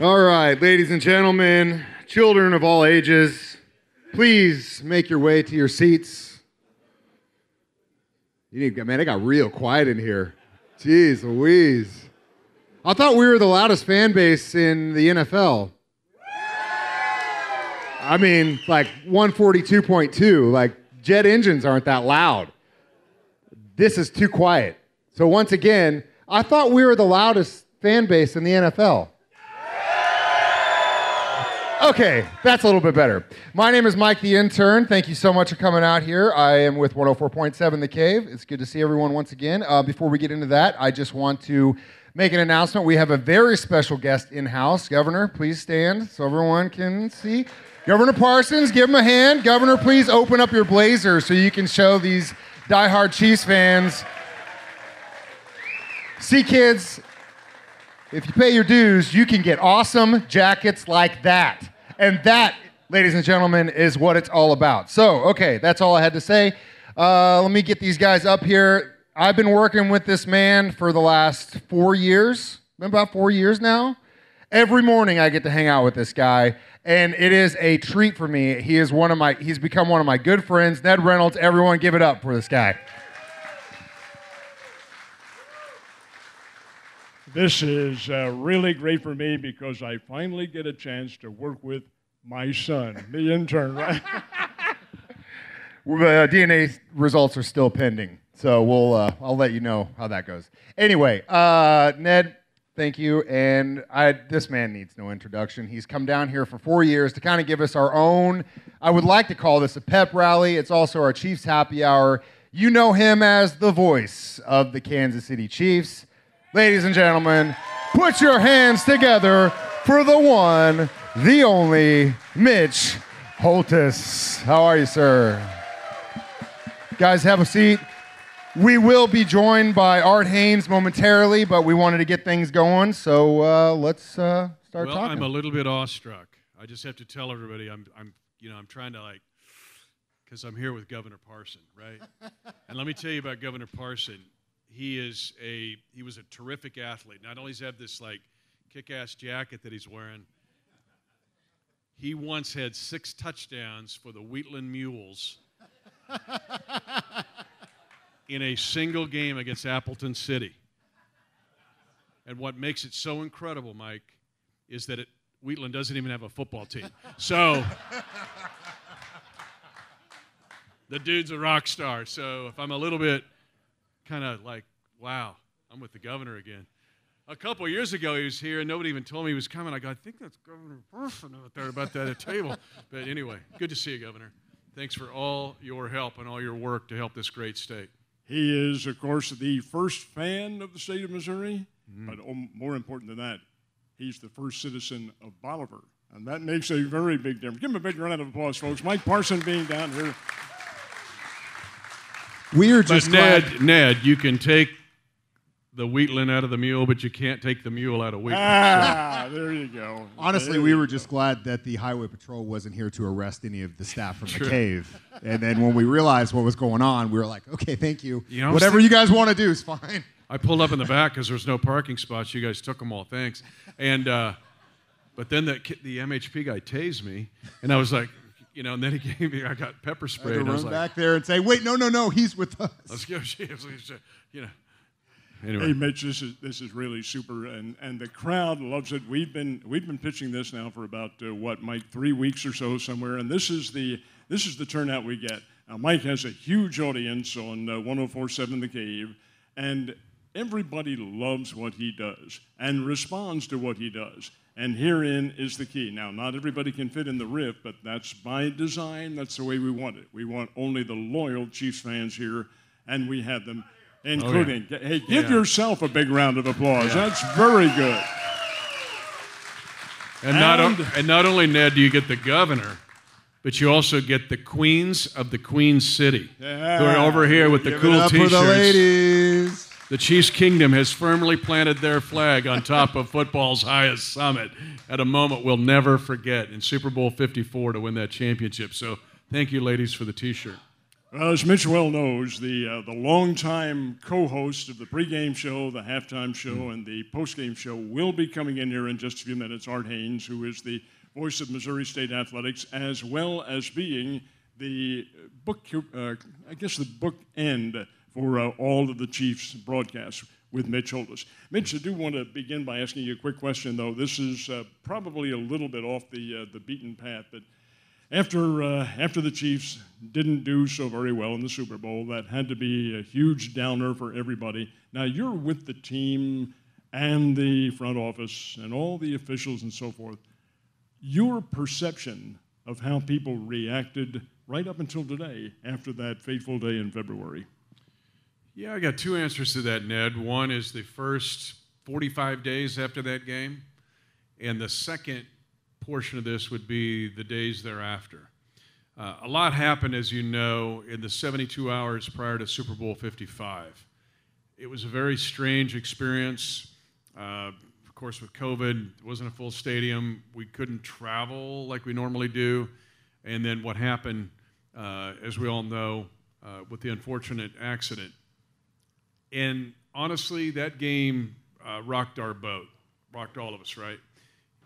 All right, ladies and gentlemen, children of all ages, please make your way to your seats. You need, man, it got real quiet in here. Jeez Louise. I thought we were the loudest fan base in the NFL. I mean, like 142.2, like jet engines aren't that loud. This is too quiet. So, once again, I thought we were the loudest fan base in the NFL. Okay, that's a little bit better. My name is Mike the Intern. Thank you so much for coming out here. I am with 104.7 The Cave. It's good to see everyone once again. Uh, before we get into that, I just want to make an announcement. We have a very special guest in house. Governor, please stand so everyone can see. Governor Parsons, give him a hand. Governor, please open up your blazer so you can show these diehard Chiefs fans. See, kids, if you pay your dues, you can get awesome jackets like that. And that, ladies and gentlemen, is what it's all about. So, okay, that's all I had to say. Uh, let me get these guys up here. I've been working with this man for the last four years, about four years now. Every morning I get to hang out with this guy, and it is a treat for me. He is one of my, he's become one of my good friends. Ned Reynolds, everyone give it up for this guy. This is uh, really great for me because I finally get a chance to work with my son, the intern, right? Uh, DNA results are still pending, so we'll uh, I'll let you know how that goes. Anyway, uh, Ned, thank you. And I, this man needs no introduction. He's come down here for four years to kind of give us our own. I would like to call this a pep rally. It's also our Chiefs happy hour. You know him as the voice of the Kansas City Chiefs. Ladies and gentlemen, put your hands together for the one, the only Mitch Holthus. How are you, sir? Guys, have a seat. We will be joined by Art Hains momentarily, but we wanted to get things going, so uh, let's uh, start well, talking. I'm a little bit awestruck. I just have to tell everybody I'm, I'm you know, I'm trying to like, because I'm here with Governor Parson, right? and let me tell you about Governor Parson. He is a he was a terrific athlete. Not only does he have this like kick-ass jacket that he's wearing, he once had six touchdowns for the Wheatland Mules in a single game against Appleton City. And what makes it so incredible, Mike, is that it, Wheatland doesn't even have a football team. So the dude's a rock star. So if I'm a little bit kind of like, wow, I'm with the governor again. A couple of years ago, he was here, and nobody even told me he was coming. I go, I think that's Governor Parson out there about that at table. But anyway, good to see you, Governor. Thanks for all your help and all your work to help this great state. He is, of course, the first fan of the state of Missouri, but um, more important than that, he's the first citizen of Bolivar. And that makes a very big difference. Give him a big round of applause, folks. Mike Parson being down here. We are just But just Ned, glad- Ned, you can take the Wheatland out of the mule, but you can't take the mule out of Wheatland. Ah, there you go. Honestly, There we were go. just glad that the Highway Patrol wasn't here to arrest any of the staff from the cave. And then when we realized what was going on, we were like, okay, thank you. You know, Whatever think- you guys want to do is fine. I pulled up in the back because there was no parking spots. You guys took them all, thanks. And uh, but then the the MHP guy tased me, and I was like, you know, and then he gave me I got pepper spray. I spray, had and to I was run like, back there and say, wait, no, no, no, he's with us. let's go, Chiefs, you know. Hey, Anyway, Mitch, this is this is really super, and, and the crowd loves it. We've been we've been pitching this now for about uh, what, Mike, three weeks or so somewhere, and this is the this is the turnout we get. Now, Mike has a huge audience on uh, 104.7 The Cave, and everybody loves what he does and responds to what he does. And herein is the key. Now, not everybody can fit in the riff, but that's by design. That's the way we want it. We want only the loyal Chiefs fans here, and we have them, oh, including. Hey, give Yeah. yourself a big round of applause. That's very good. and not o- and- and not only Ned, do you get the governor, but you also get the queens of the Queen City, who are over here with the cool it T-shirts. for the Chiefs Kingdom has firmly planted their flag on top of football's highest summit at a moment we'll never forget in Super Bowl 54 to win that championship. So thank you, ladies, for the T-shirt. Well, as Mitch well knows, the uh, the longtime co-host of the pregame show, the halftime show, and the postgame show will be coming in here in just a few minutes. Art Hains, who is the voice of Missouri State athletics, as well as being the book, uh, I guess the book end for uh, all of the Chiefs broadcasts with Mitch Holthus. Mitch, I do want to begin by asking you a quick question, though. This is uh, probably a little bit off the uh, the beaten path, but after, uh, after the Chiefs didn't do so very well in the Super Bowl, that had to be a huge downer for everybody. Now you're with the team and the front office and all the officials and so forth. Your perception of how people reacted right up until today after that fateful day in February. Yeah, I got two answers to that, Ned. One is the first 45 days after that game, and the second portion of this would be the days thereafter. Uh, a lot happened, as you know, in the 72 hours prior to Super Bowl 55. It was a very strange experience. Uh, of course, with COVID, it wasn't a full stadium. We couldn't travel like we normally do. And then what happened, uh, as we all know, uh, with the unfortunate accident. And honestly, that game uh, rocked our boat, rocked all of us, right?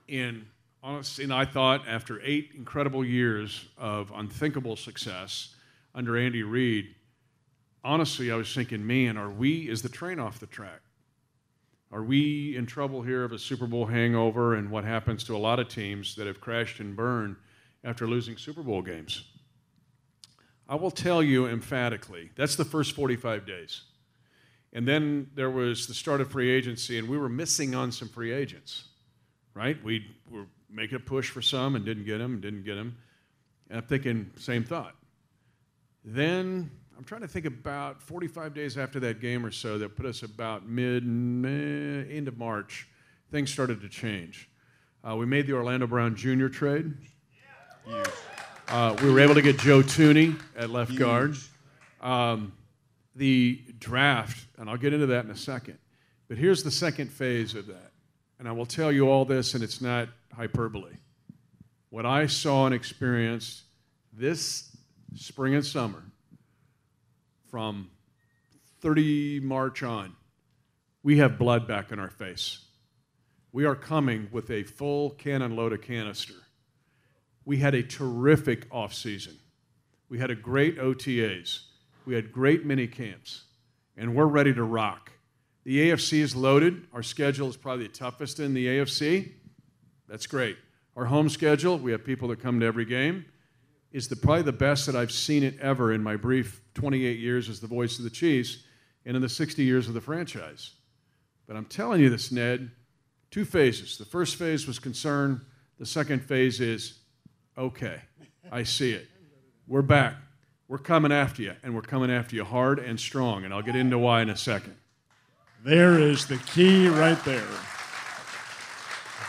And honestly, and I thought after eight incredible years of unthinkable success under Andy Reid, honestly, I was thinking, man, are we, is the train off the track? Are we in trouble here of a Super Bowl hangover and what happens to a lot of teams that have crashed and burned after losing Super Bowl games? I will tell you emphatically, that's the first 45 days. And then there was the start of free agency, and we were missing on some free agents, right? We were making a push for some and didn't get them, and didn't get them. And I'm thinking, same thought. Then I'm trying to think about 45 days after that game or so that put us about mid, mid end of March. Things started to change. Uh, we made the Orlando Brown Jr. trade. Uh, we were able to get Joe Thuney at left Huge. guard. Um, the draft, and I'll get into that in a second. But here's the second phase of that. And I will tell you all this, and it's not hyperbole. What I saw and experienced this spring and summer from 30 March on, we have blood back in our face. We are coming with a full cannon load of canister. We had a terrific offseason. We had a great OTAs. We had great mini camps. And we're ready to rock. The AFC is loaded. Our schedule is probably the toughest in the AFC. That's great. Our home schedule, we have people that come to every game, is the, probably the best that I've seen it ever in my brief 28 years as the voice of the Chiefs and in the 60 years of the franchise. But I'm telling you this, Ned, two phases. The first phase was concern, the second phase is okay, I see it. We're back. We're coming after you, and we're coming after you hard and strong, and I'll get into why in a second. There is the key right there.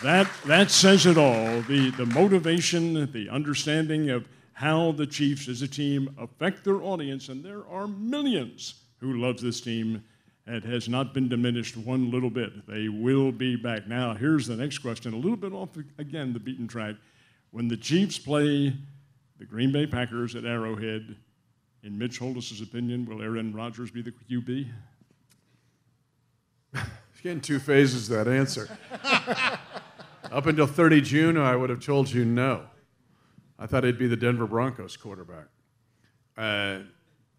That, that says it all. The, the motivation, the understanding of how the Chiefs as a team affect their audience, and there are millions who love this team. It has not been diminished one little bit. They will be back. Now, here's the next question, a little bit off, again, the beaten track. When the Chiefs play the Green Bay Packers at Arrowhead, in Mitch Holthus's opinion, will Aaron Rodgers be the QB? getting two phases that answer. Up until 30 June, I would have told you no. I thought he'd be the Denver Broncos quarterback. Uh,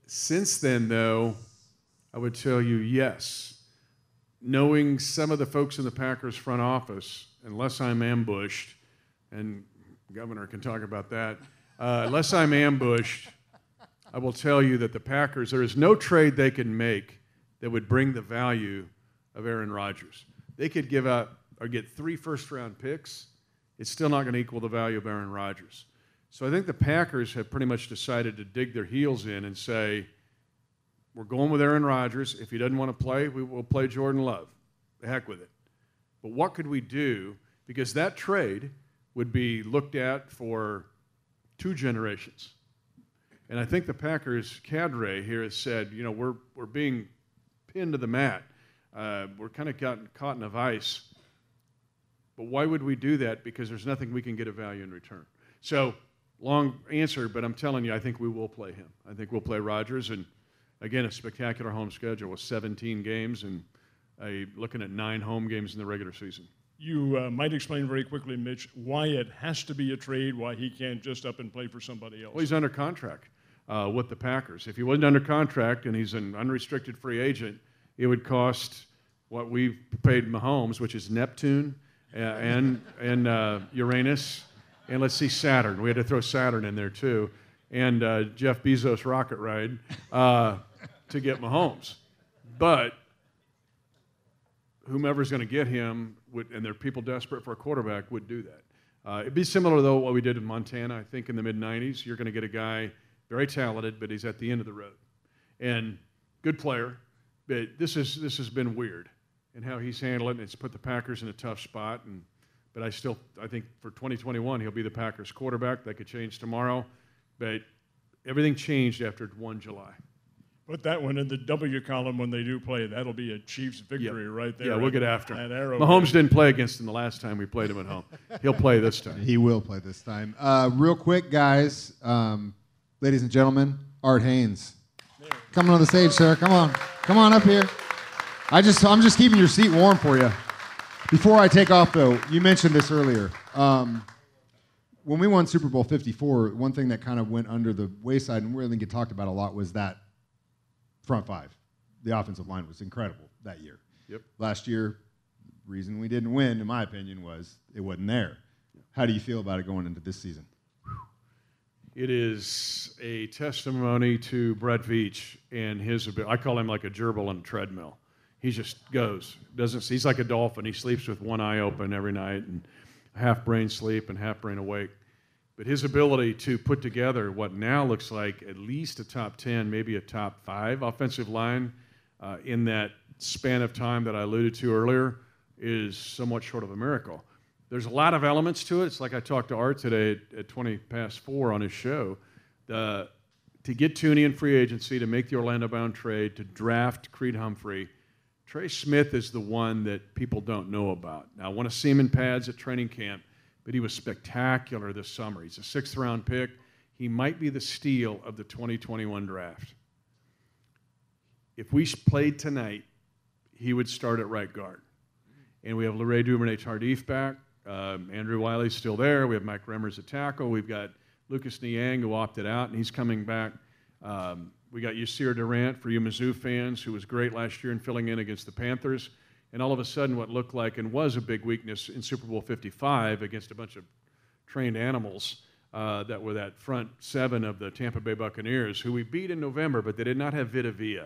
since then, though, I would tell you yes. Knowing some of the folks in the Packers front office, unless I'm ambushed, and Governor can talk about that, uh, unless I'm ambushed, I will tell you that the Packers, there is no trade they can make that would bring the value of Aaron Rodgers. They could give up or get three first round picks, it's still not going to equal the value of Aaron Rodgers. So I think the Packers have pretty much decided to dig their heels in and say, we're going with Aaron Rodgers. If he doesn't want to play, we will play Jordan Love. The heck with it. But what could we do? Because that trade would be looked at for two generations. And I think the Packers cadre here has said, you know, we're, we're being pinned to the mat. Uh, we're kind of gotten caught in a vice. But why would we do that? Because there's nothing we can get of value in return. So long answer, but I'm telling you, I think we will play him. I think we'll play Rodgers, and again, a spectacular home schedule with 17 games and a, looking at nine home games in the regular season. You uh, might explain very quickly, Mitch, why it has to be a trade, why he can't just up and play for somebody else. Well, he's under contract uh, with the Packers. If he wasn't under contract and he's an unrestricted free agent, it would cost what we've paid Mahomes, which is Neptune uh, and, and uh, Uranus, and let's see, Saturn. We had to throw Saturn in there too, and uh, Jeff Bezos rocket ride uh, to get Mahomes. But whomever's going to get him, would, and there are people desperate for a quarterback, would do that. Uh, it'd be similar, though, what we did in Montana. I think in the mid 90s, you're going to get a guy very talented, but he's at the end of the road. And good player, but this, is, this has been weird and how he's handled it. And it's put the Packers in a tough spot. And, but I still, I think for 2021, he'll be the Packers quarterback. That could change tomorrow. But everything changed after 1 July. Put that one in the W column when they do play. That'll be a Chiefs victory Yep. right there. Yeah, we'll get after that him. arrow. Mahomes didn't play against him the last time we played him at home. He'll play this time. He will play this time. Uh, real quick, guys, um, ladies and gentlemen, Art Hains, coming on the stage, sir. Come on, come on up here. I just, I'm just keeping your seat warm for you. Before I take off, though, you mentioned this earlier. Um, when we won Super Bowl 54, one thing that kind of went under the wayside and really didn't get talked about a lot was that front five. The offensive line was incredible that year. Yep. Last year, reason we didn't win, in my opinion, was it wasn't there. How do you feel about it going into this season? It is a testimony to Brett Veach and his ability. I call him like a gerbil on a treadmill. He just goes. Doesn't he's like a dolphin. He sleeps with one eye open every night and half brain sleep and half brain awake. But his ability to put together what now looks like at least a top 10, maybe a top five offensive line uh, in that span of time that I alluded to earlier is somewhat short of a miracle. There's a lot of elements to it. It's like I talked to Art today at, at 20 past four on his show. The, to get Thuney in free agency, to make the Orlando Brown trade, to draft Creed Humphrey, Trey Smith is the one that people don't know about. Now, I want to see him in pads at training camp, but he was spectacular this summer. He's a sixth round pick. He might be the steal of the 2021 draft. If we played tonight, he would start at right guard. And we have Laurent Duvernay Tardif back. Um, Andrew Wylie's still there. We have Mike Remmers at tackle. We've got Lucas Niang who opted out, and he's coming back. Um, we got Yasir Durant for you Mizzou fans, who was great last year in filling in against the Panthers. And all of a sudden, what looked like and was a big weakness in Super Bowl 55 against a bunch of trained animals uh, that were that front seven of the Tampa Bay Buccaneers, who we beat in November, but they did not have Vita Vea.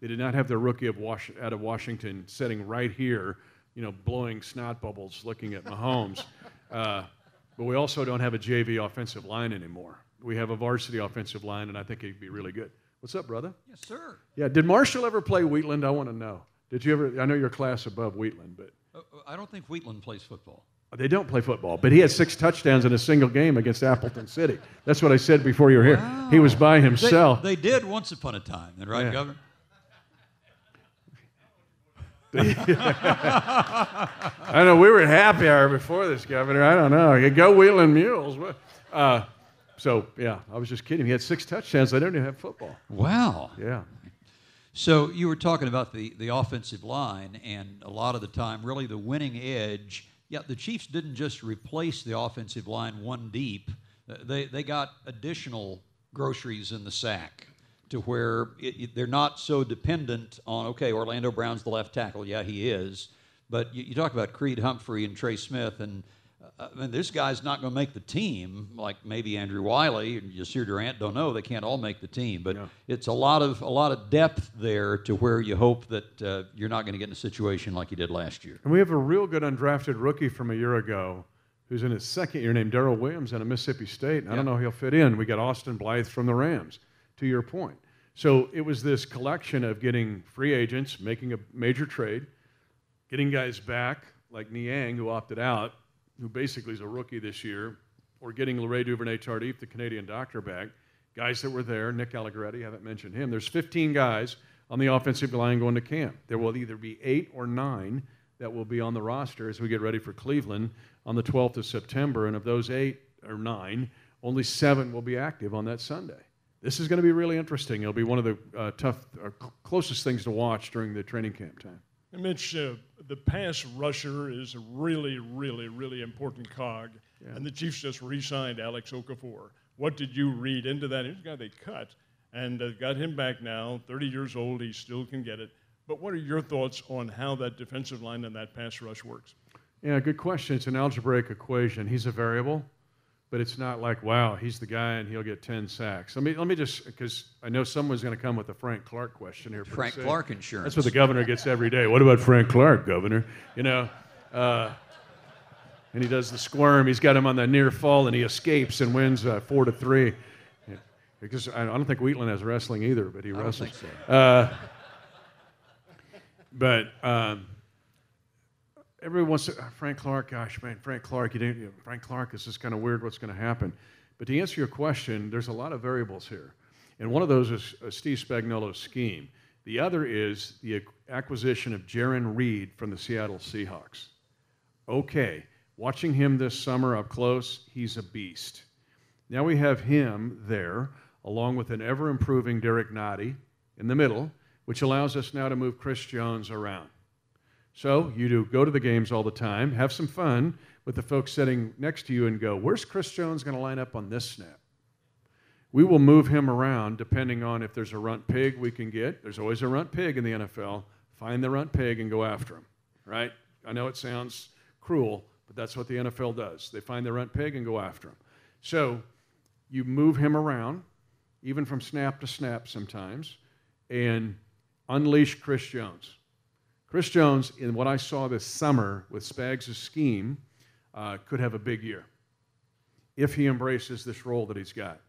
They did not have the rookie of Was- out of Washington sitting right here, you know, blowing snot bubbles, looking at Mahomes. Uh, but we also don't have a JV offensive line anymore. We have a varsity offensive line, and I think it'd be really good. What's up, brother? Yes, sir. Yeah. Did Marshall ever play Wheatland? I want to know. Did you ever? I know you're class above Wheatland, but Uh, I don't think Wheatland plays football. they don't play football. But he had six touchdowns in a single game against Appleton City. That's what I said before you were here. He was by himself. they did once upon a time, then, right, Yeah. Governor? I know we were at happy hour before this, Governor. I don't know. You go wheeling Mules. Uh, so yeah, I was just kidding. He had six touchdowns. They don't even have football. Wow. Yeah. So you were talking about the, the offensive line, and a lot of the time, really the winning edge. Yeah, the Chiefs didn't just replace the offensive line one deep. They, they got additional groceries in the sack to where it, it- they're not so dependent on, okay, Orlando Brown's the left tackle. Yeah, he is. But you, you talk about Creed Humphrey and Trey Smith, and uh, I mean, this guy's not going to make the team like maybe Andrew Wylie and Yasir Durant. Don't know; they can't all make the team. But Yeah. it's a lot of a lot of depth there to where you hope that uh, you're not going to get in a situation like you did last year. And we have a real good undrafted rookie from a year ago who's in his second year named Darryl Williams out of Mississippi State. And I don't know he'll fit in. We got Austin Blythe from the Rams, to your point. So it was this collection of getting free agents, making a major trade, getting guys back like Niang, who opted out, who basically is a rookie this year, or getting Laurent Duvernay Tardif, the Canadian doctor, back. Guys that were there, Nick Allegretti, haven't mentioned him. There's 15 guys on the offensive line going to camp. There will either be eight or nine that will be on the roster as we get ready for Cleveland on the 12th of September. And of those eight or nine, only seven will be active on that Sunday. This is going to be really interesting. It'll be one of the uh, tough, uh, closest things to watch during the training camp time. And Mitch, uh, the pass rusher is a really, really, really important cog. And the Chiefs just re signed Alex Okafor. What did you read into that? He's a guy they cut and uh, got him back now, 30 years old. He still can get it. But what are your thoughts on how that defensive line and that pass rush works? Yeah, good question. It's an algebraic equation. He's a variable, but it's not like, wow, he's the guy and he'll get 10 sacks. Let me, let me just, because I know someone's going to come with a Frank Clark question here. Frank soon. Clark insurance. That's what the governor gets every day. What about Frank Clark, governor? You know, uh, and he does the squirm. He's got him on the near fall, and he escapes and wins uh, four to three. Yeah, Because I don't think Wheatland has wrestling either, but he I don't wrestles. think so. Uh, but um, everyone wants to, Frank Clark, gosh, man, Frank Clark, you didn't, Frank Clark, is kind of weird what's going to happen. But to answer your question, there's a lot of variables here. And one of those is uh, Steve Spagnuolo's scheme. The other is the ac- acquisition of Jarran Reed from the Seattle Seahawks. Okay, watching him this summer up close, he's a beast. Now we have him there, along with an ever improving Derrick Nnadi in the middle, which allows us now to move Chris Jones around. So you do go to the games all the time, have some fun with the folks sitting next to you, and go, where's Chris Jones going to line up on this snap? We will move him around depending on if there's a runt pig we can get. There's always a runt pig in the NFL. Find the runt pig and go after him, right? I know it sounds cruel, but that's what the NFL does. They find the runt pig and go after him. So you move him around, even from snap to snap sometimes, and unleash Chris Jones. Chris Jones, in what I saw this summer with Spags' scheme, uh, could have a big year if he embraces this role that he's got.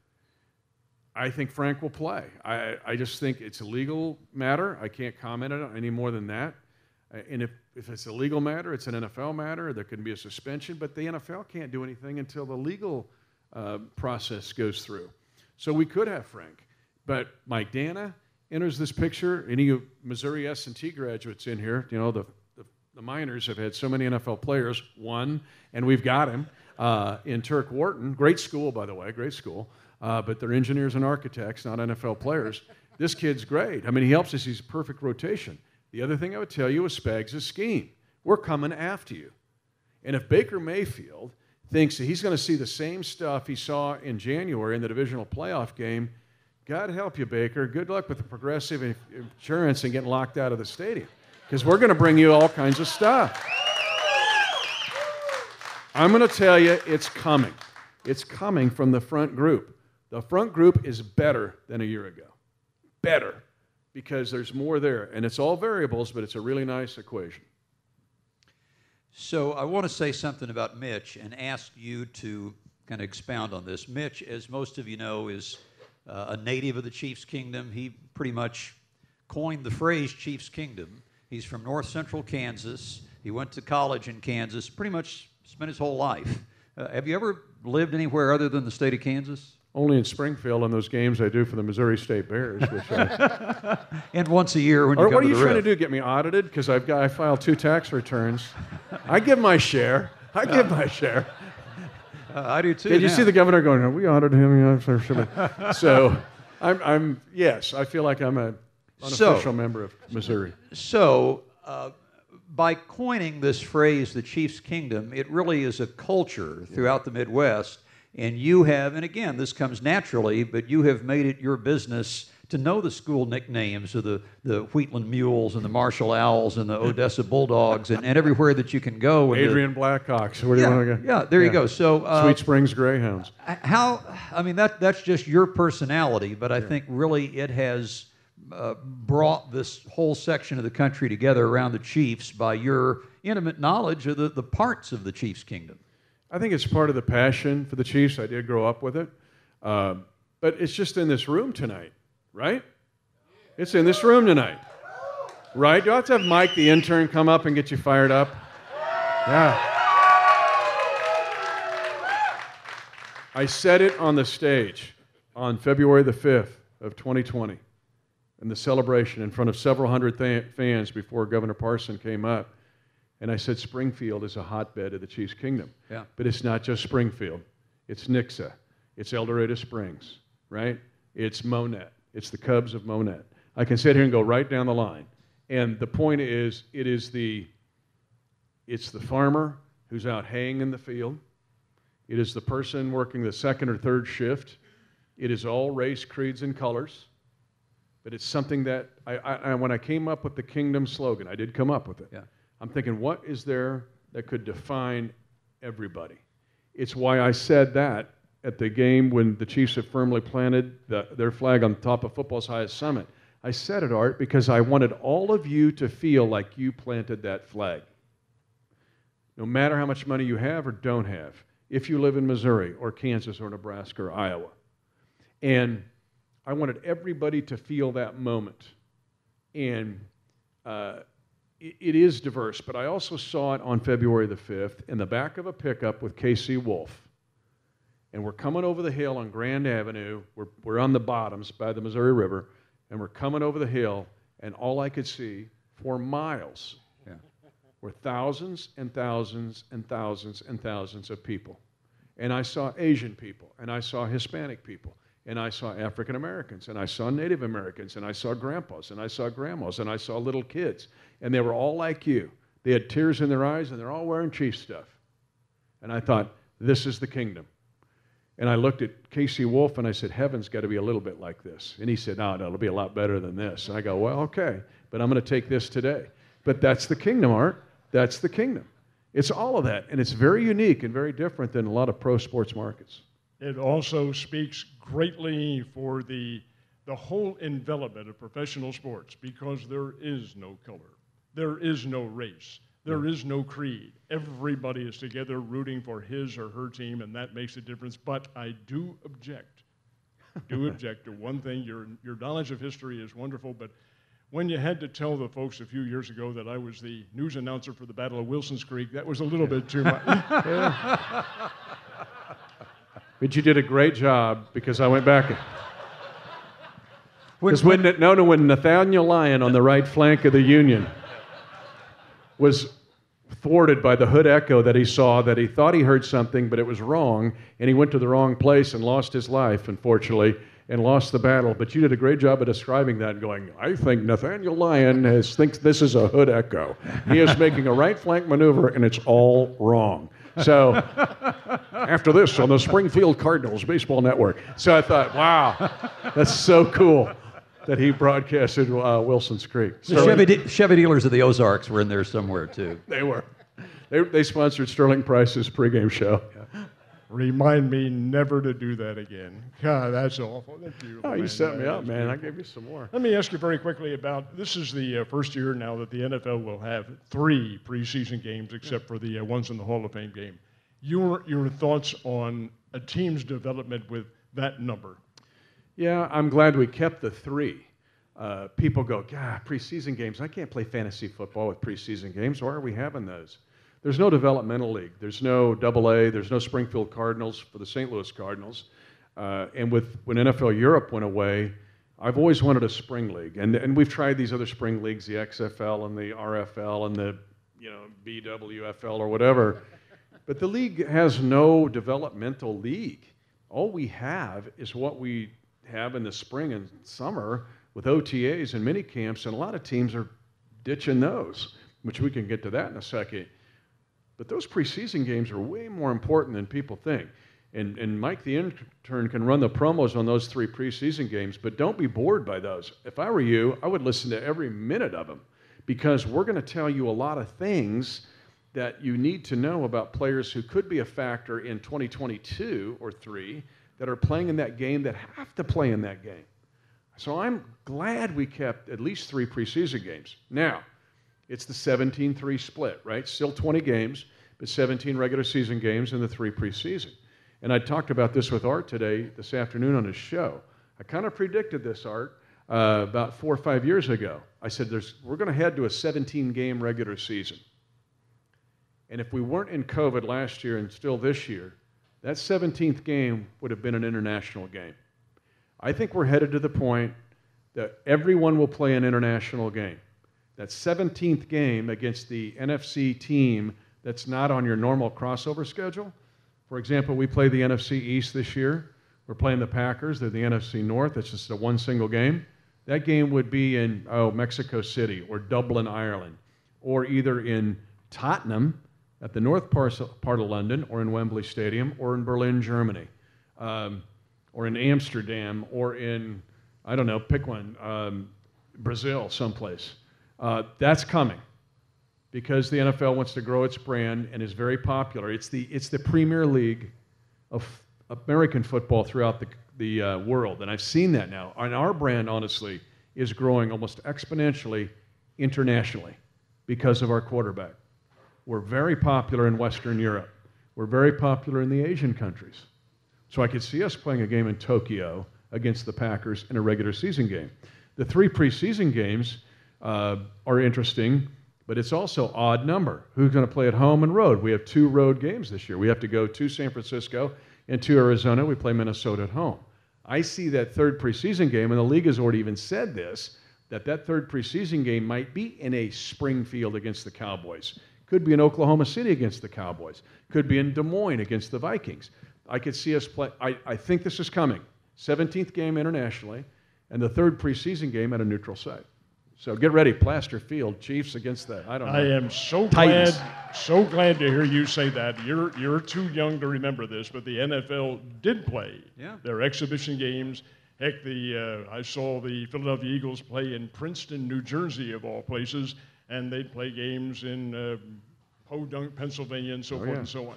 I think Frank will play. I, I just think it's a legal matter. I can't comment on it any more than that. Uh, And if, if it's a legal matter, it's an NFL matter. There can be a suspension, but the NFL can't do anything until the legal uh, process goes through. So we could have Frank, but Mike Danna enters this picture. Any Missouri S&T graduates in here, you know, the, the, the Miners have had so many NFL players, one, and we've got him uh, in Turk Wharton. Great school, by the way, great school. Uh, but they're engineers and architects, not NFL players. this kid's great. I mean, he helps us. He's a perfect rotation. The other thing I would tell you is Spags' scheme. We're coming after you. And if Baker Mayfield thinks that he's going to see the same stuff he saw in January in the divisional playoff game, God help you, Baker. Good luck with the progressive insurance and getting locked out of the stadium because we're going to bring you all kinds of stuff. I'm going to tell you, it's coming. It's coming from the front group. The front group is better than a year ago. Better because there's more there. And it's all variables, but it's a really nice equation. So I want to say something about Mitch and ask you to kind of expound on this. Mitch, as most of you know, is uh, a native of the Chiefs Kingdom. He pretty much coined the phrase Chiefs Kingdom. He's from north central Kansas. He went to college in Kansas, pretty much spent his whole life. Uh, have you ever lived anywhere other than the state of Kansas? Only in Springfield on those games I do for the Missouri State Bears. Which I, And once a year when you or come what are you trying to do? Get me audited? Because I've got I filed two tax returns. I give my share. I give my share. Uh, I do too. Did you now. see the governor going? "Have We honored him. Yeah, sure, sure." so, I'm, I'm yes. I feel like I'm So- unofficial member of Missouri. So, uh, by coining this phrase, the Chiefs Kingdom, it really is a culture throughout the Midwest. And you have, and again, this comes naturally, but you have made it your business to know the school nicknames of the, the Wheatland Mules and the Marshall Owls and the Odessa Bulldogs and, and everywhere that you can go. and the- Adrian Blackhawks. Where do you want to go? yeah, there you go. So, uh, Sweet Springs Greyhounds. how i mean that that's just your personality but i think really it has uh, brought this whole section of the country together around the chiefs by your intimate knowledge of the, the parts of the chiefs kingdom I think it's part of the passion for the Chiefs. I did grow up with it. Um, but it's just in this room tonight, right? It's in this room tonight, right? You have to have Mike, the intern, come up and get you fired up. Yeah. I said it on the stage on February the 5th of 2020 in the celebration in front of several hundred th- fans before Governor Parson came up. And I said, Springfield is a hotbed of the Chiefs Kingdom. Yeah. But it's not just Springfield, it's Nixa, It's El Dorado Springs, right? It's Monett. It's the Cubs of Monett. I can sit here and go right down the line. And the point is, it is the, it's the farmer who's out haying in the field. It is the person working the second or third shift. It is all race, creeds, and colors. But it's something that I, I, I, when I came up with the kingdom slogan, I did come up with it. Yeah. I'm thinking, what is there that could define everybody? It's why I said that at the game when the Chiefs have firmly planted the, their flag on top of football's highest summit. I said it, Art, because I wanted all of you to feel like you planted that flag. No matter how much money you have or don't have, if you live in Missouri or Kansas or Nebraska or Iowa. And I wanted everybody to feel that moment. And uh, it, it is diverse, but I also saw it on February the 5th in the back of a pickup with Casey Wolf. And we're coming over the hill on Grand Avenue. We're, we're on the bottoms by the Missouri River, and we're coming over the hill, and all I could see for miles Yeah. were thousands and thousands and thousands and thousands of people. And I saw Asian people, and I saw Hispanic people, and I saw African Americans, and I saw Native Americans, and I saw grandpas, and I saw grandmas, and I saw little kids. And they were all like you. They had tears in their eyes, and they're all wearing chief stuff. And I thought, this is the kingdom. And I looked at Casey Wolf and I said, Heaven's got to be a little bit like this. And he said, No, no, it'll be a lot better than this. And I go, Well, okay, but I'm going to take this today. But that's the kingdom, Art. That's the kingdom. It's all of that. And it's very unique and very different than a lot of pro sports markets. It also speaks greatly for the, the whole envelopment of professional sports because there is no color, there is no race, there is no creed. Everybody is together rooting for his or her team, and that makes a difference. But I do object, do object to one thing. Your, your knowledge of history is wonderful, but when you had to tell the folks a few years ago that I was the news announcer for the Battle of Wilson's Creek, that was a little bit too much. But you did a great job because I went back. Because when, no, no, when Nathaniel Lyon on the right flank of the Union was thwarted by the hood echo that he saw, that he thought he heard something, but it was wrong, and he went to the wrong place and lost his life, unfortunately, and lost the battle. But you did a great job of describing that, and going, I think Nathaniel Lyon has, thinks this is a hood echo. He is making a right flank maneuver, and it's all wrong. So, after this on the Springfield Cardinals Baseball Network. So I thought, wow, that's so cool that he broadcasted uh, Wilson's Creek. The Chevy, de- Chevy dealers of the Ozarks were in there somewhere too. They were. They, they sponsored Sterling Price's pregame show. Remind me never to do that again. God, that's awful. Thank you. Oh, you set me That up, man. I gave you some more. Let me ask you very quickly about this is the uh, first year now that the NFL will have three preseason games except for the uh, ones in the Hall of Fame game. Your, your thoughts on a team's development with that number? Yeah, I'm glad we kept the three. Uh, people go, God, preseason games. I can't play fantasy football with preseason games. Why are we having those? There's no developmental league. There's no double A. There's no Springfield Cardinals for the St. Louis Cardinals. Uh, and with when NFL Europe went away, I've always wanted a spring league. And, and we've tried these other spring leagues, the XFL and the RFL and the you know BWFL or whatever. But the league has no developmental league. All we have is what we have in the spring and summer with OTAs and mini camps, and a lot of teams are ditching those, which we can get to that in a second. But those preseason games are way more important than people think. And, and Mike, the intern, can run the promos on those three preseason games, but don't be bored by those. If I were you, I would listen to every minute of them because we're going to tell you a lot of things that you need to know about players who could be a factor in 2022 or three that are playing in that game that have to play in that game. So I'm glad we kept at least three preseason games. Now, it's the 17 3 split, right? Still 20 games, but 17 regular season games and the three preseason. And I talked about this with Art today, this afternoon on his show. I kind of predicted this, Art, uh, about four or five years ago. I said, There's, we're going to head to a 17 game regular season. And if we weren't in COVID last year and still this year, that 17th game would have been an international game. I think we're headed to the point that everyone will play an international game. That 17th game against the NFC team that's not on your normal crossover schedule. For example, we play the NFC East this year. We're playing the Packers. They're the NFC North. It's just a one single game. That game would be in oh Mexico City or Dublin, Ireland, or either in Tottenham at the north part of London, or in Wembley Stadium, or in Berlin, Germany, um, or in Amsterdam, or in I don't know, pick one, um, Brazil, someplace. Uh, that's coming because the NFL wants to grow its brand and is very popular. It's the, it's the premier league of American football throughout the, the uh, world. And I've seen that now. And our brand, honestly, is growing almost exponentially internationally because of our quarterback. We're very popular in Western Europe. We're very popular in the Asian countries. So I could see us playing a game in Tokyo against the Packers in a regular season game. The three preseason games uh, are interesting, but it's also odd number. Who's going to play at home and road? We have two road games this year. We have to go to San Francisco and to Arizona. We play Minnesota at home. I see that third preseason game, and the league has already even said this, that that third preseason game might be in a Springfield against the Cowboys. Could be in Oklahoma City against the Cowboys. Could be in Des Moines against the Vikings. I could see us play. I, I think this is coming. 17th game internationally, and the third preseason game at a neutral site. So get ready, Plaster Field, Chiefs against the I don't know. I am so Titans. glad, so glad to hear you say that. You're you're too young to remember this, but the NFL did play Yeah. their exhibition games. Heck, the uh, I saw the Philadelphia Eagles play in Princeton, New Jersey, of all places, and they'd play games in uh, Podunk, Pennsylvania, and so forth yeah. and so on.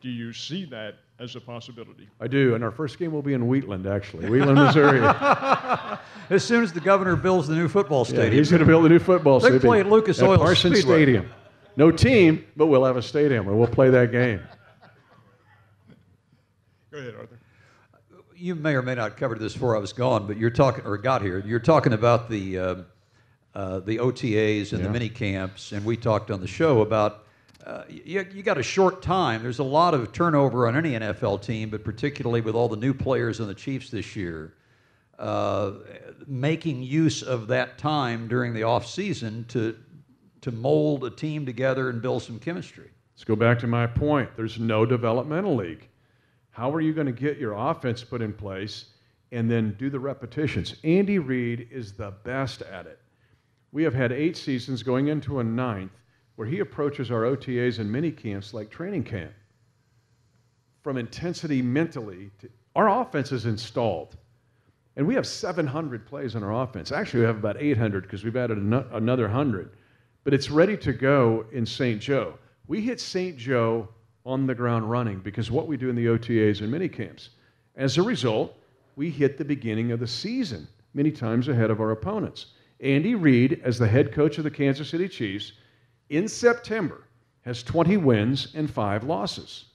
Do you see that as a possibility? I do, and our first game will be in Wheatland, actually, Wheatland, Missouri. As soon as the governor builds the new football stadium. he's going to build a new football They stadium play at Lucas at Oil Parsons Speedway. Stadium. No team, but we'll have a stadium, and we'll play that game. Go ahead, Arthur. you may or may not have covered this before I was gone, but you're talking or got here. You're talking about the uh, uh, the OTAs and Yeah. the mini camps, and we talked on the show about uh, you, you got a short time. There's a lot of turnover on any NFL team, but particularly with all the new players on the Chiefs this year. Uh, making use of that time during the off season to to mold a team together and build some chemistry. Let's go back to my point. There's no developmental league. How are you going to get your offense put in place and then do the repetitions? Andy Reid is the best at it. We have had eight seasons going into a ninth where he approaches our OTAs and mini camps like training camp. From intensity mentally, to, our offense is installed. And we have 700 plays on our offense. Actually, we have about 800 because we've added ano- another 100. But it's ready to go in St. Joe. We hit St. Joe on the ground running because what we do in the OTAs and mini camps. As a result, we hit the beginning of the season many times ahead of our opponents. Andy Reid, as the head coach of the Kansas City Chiefs, in September has 20 wins and five losses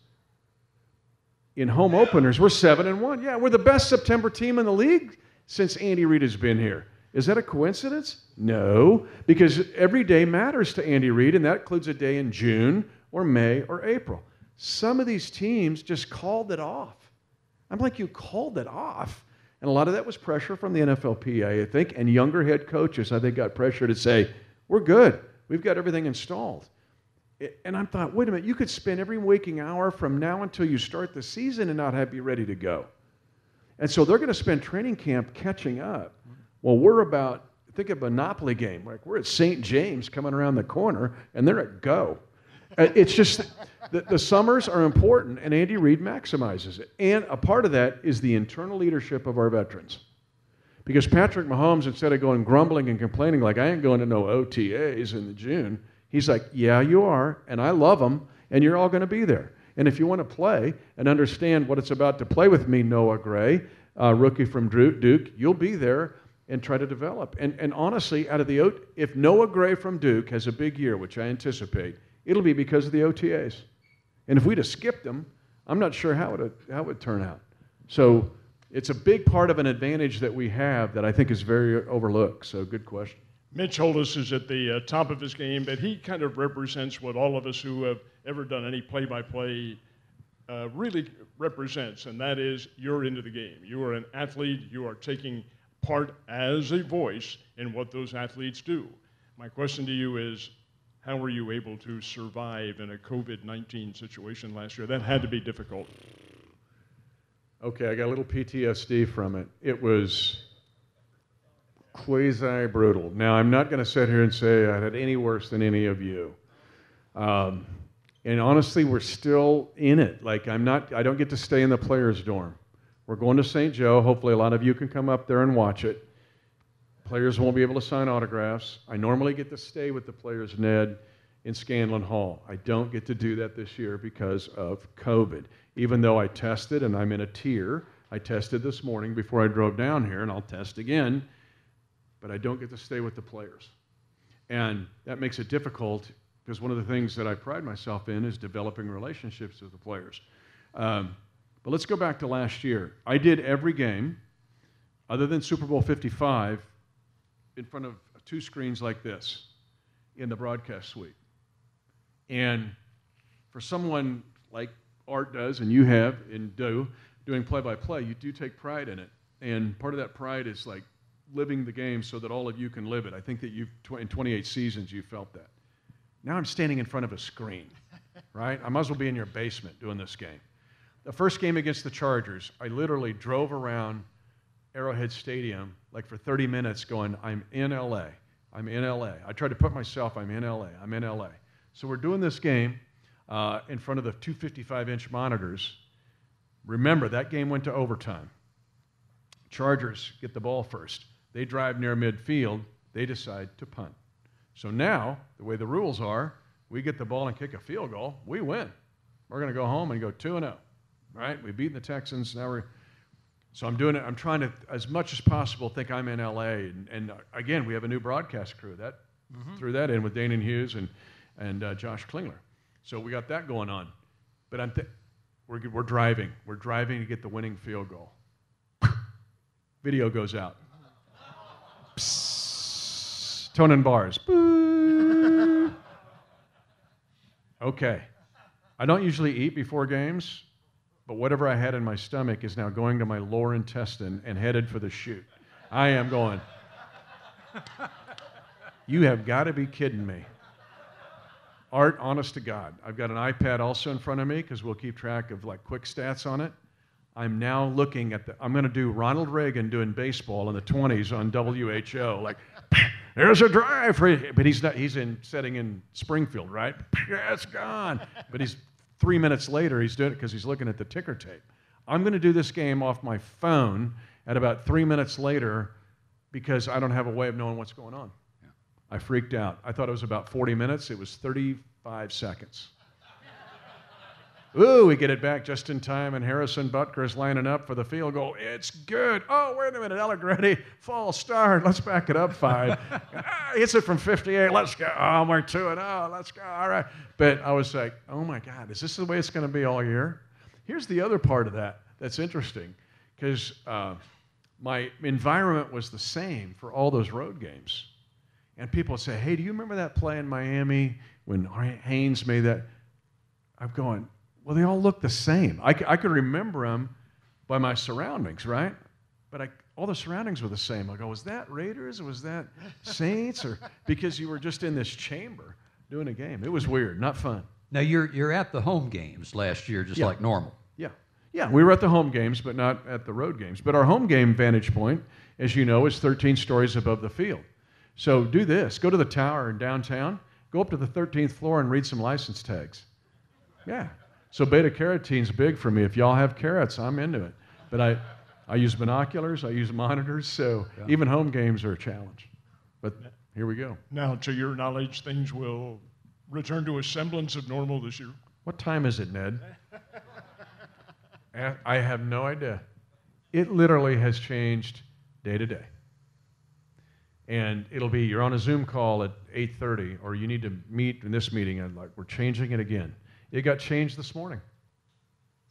in home openers, we're seven and one. Yeah, we're the best September team in the league since Andy Reid has been here. Is that a coincidence? No, because every day matters to Andy Reid, and that includes a day in June or May or April. Some of these teams just called it off. I'm like, you called it off. And a lot of that was pressure from the NFLPA, I think, and younger head coaches, I think, got pressure to say, we're good. We've got everything installed. And I thought, wait a minute, you could spend every waking hour from now until you start the season and not have be ready to go. And so they're going to spend training camp catching up. Well, we're about, think of a Monopoly game. Like we're at St. James coming around the corner and they're at go. It's just the, the summers are important and Andy Reid maximizes it. And a part of that is the internal leadership of our veterans. Because Patrick Mahomes, instead of going grumbling and complaining like I ain't going to no OTAs in the June, he's like, yeah, you are, and I love them, and you're all going to be there. And if you want to play and understand what it's about to play with me, Noah Gray, uh, rookie from Duke, you'll be there and try to develop. And, and honestly, out of the O- if Noah Gray from Duke has a big year, which I anticipate, it'll be because of the OTAs. And if we'd have skipped them, I'm not sure how it how it would turn out. So it's a big part of an advantage that we have that I think is very overlooked. So good question. Mitch Holthus is at the uh, top of his game, but he kind of represents what all of us who have ever done any play-by-play uh, really represents, and that is you're into the game. You are an athlete. You are taking part as a voice in what those athletes do. My question to you is, how were you able to survive in a COVID-19 situation last year? That had to be difficult. Okay, I got a little PTSD from it. It was quasi brutal. Now, I'm not going to sit here and say I had any worse than any of you. Um, and honestly, we're still in it. Like, I'm not, I don't get to stay in the players' dorm. We're going to St. Joe. Hopefully, a lot of you can come up there and watch it. Players won't be able to sign autographs. I normally get to stay with the players, Ned, in Scanlon Hall. I don't get to do that this year because of COVID. Even though I tested and I'm in a tier, I tested this morning before I drove down here, and I'll test again, but I don't get to stay with the players. And that makes it difficult because one of the things that I pride myself in is developing relationships with the players. Um, but let's go back to last year. I did every game, other than Super Bowl 55, in front of two screens like this in the broadcast suite. And for someone like Art does, and you have and do, doing play by play, you do take pride in it. And part of that pride is like living the game so that all of you can live it. I think that you've, in 28 seasons, you felt that. Now I'm standing in front of a screen, right? I might as well be in your basement doing this game. The first game against the Chargers, I literally drove around Arrowhead Stadium like for 30 minutes going, I'm in LA. I'm in LA. I tried to put myself, I'm in LA. I'm in LA. So we're doing this game uh, in front of the 255 inch monitors. Remember, that game went to overtime. Chargers get the ball first. They drive near midfield. They decide to punt. So now, the way the rules are, we get the ball and kick a field goal, we win. We're going to go home and go 2 0. Right? We've beaten the Texans. Now we're. So I'm doing it. I'm trying to, as much as possible, think I'm in LA. And, and uh, again, we have a new broadcast crew. That mm-hmm. threw that in with Danan Hughes and, and uh, Josh Klingler. So we got that going on. But I'm th- we're, we're driving. We're driving to get the winning field goal. Video goes out. Psst. Tone and bars. okay. I don't usually eat before games, but whatever I had in my stomach is now going to my lower intestine and headed for the chute. I am going. You have got to be kidding me. Art, honest to God, I've got an iPad also in front of me because we'll keep track of like quick stats on it. I'm now looking at the, I'm going to do Ronald Reagan doing baseball in the 20s on WHO. Like, there's a drive for you. But he's not, he's in setting in Springfield, right? Yeah, it's gone. But he's three minutes later, he's doing it because he's looking at the ticker tape. I'm going to do this game off my phone at about three minutes later because I don't have a way of knowing what's going on. I freaked out. I thought it was about 40 minutes. It was 35 seconds. Ooh, we get it back just in time, and Harrison Butker is lining up for the field goal. It's good. Oh, wait a minute, Allegretti, false start. Let's back it up five. ah, hits it from 58. Let's go. Oh, we're two and oh, let's go. All right. But I was like, oh my God, is this the way it's going to be all year? Here's the other part of that that's interesting, because uh, my environment was the same for all those road games. And people say, hey, do you remember that play in Miami when Haynes made that? I'm going, well, they all look the same. I, I could remember them by my surroundings, right? But I, all the surroundings were the same. I go, was that Raiders or was that Saints? Or because you were just in this chamber doing a game. It was weird, not fun. Now you're you're at the home games last year, just yeah. like normal. Yeah, yeah. We were at the home games, but not at the road games. But our home game vantage point, as you know, is 13 stories above the field. So do this go to the tower in downtown, go up to the 13th floor and read some license tags. Yeah. So beta carotene's big for me. If y'all have carrots, I'm into it. But I, I use binoculars, I use monitors, so yeah. even home games are a challenge. But here we go. Now, to your knowledge, things will return to a semblance of normal this year. What time is it, Ned? I have no idea. It literally has changed day to day and it'll be you're on a Zoom call at 8:30, or you need to meet in this meeting, and like we're changing it again. It got changed this morning,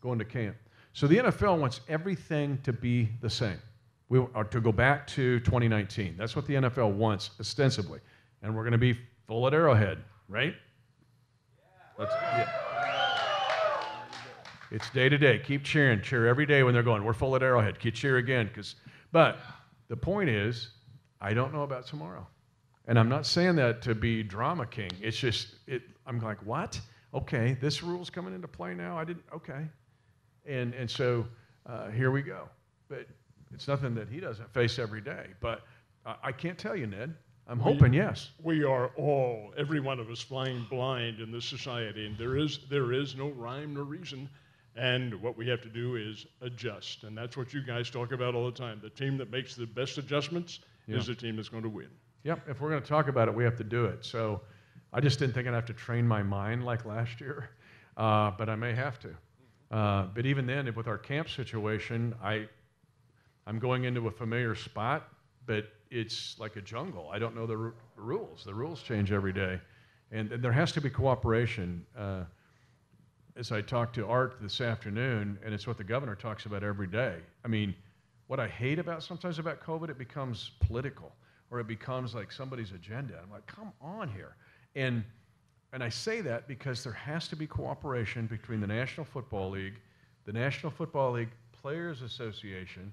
going to camp. So the NFL wants everything to be the same. We are to go back to 2019. That's what the NFL wants ostensibly, and we're going to be full at Arrowhead, right? Let's, yeah. It's day to day. Keep cheering. Cheer every day when they're going. We're full at Arrowhead. Keep cheer again, because. But the point is, I don't know about tomorrow. And I'm not saying that to be drama king. It's just, it, I'm like, what? Okay, this rule's coming into play now. I didn't, okay. And, and so uh, here we go. But it's nothing that he doesn't face every day. But I, I can't tell you, Ned. I'm hoping yes. We are all, every one of us, flying blind in this society, and there is there is no rhyme nor reason. And what we have to do is adjust, and that's what you guys talk about all the time. The team that makes the best adjustments Yeah. is the team that's going to win. Yep, if we're going to talk about it, we have to do it. So I just didn't think I'd have to train my mind like last year, uh, but I may have to. Uh, but even then, with our camp situation, I, I'm going into a familiar spot, but it's like a jungle. I don't know the, the rules. The rules change every day. And, and there has to be cooperation. Uh, as I talked to Art this afternoon, and it's what the governor talks about every day. I mean, what I hate about sometimes about COVID, it becomes political or it becomes like somebody's agenda. I'm like, come on here. And and I say that because there has to be cooperation between the National Football League, the National Football League Players Association,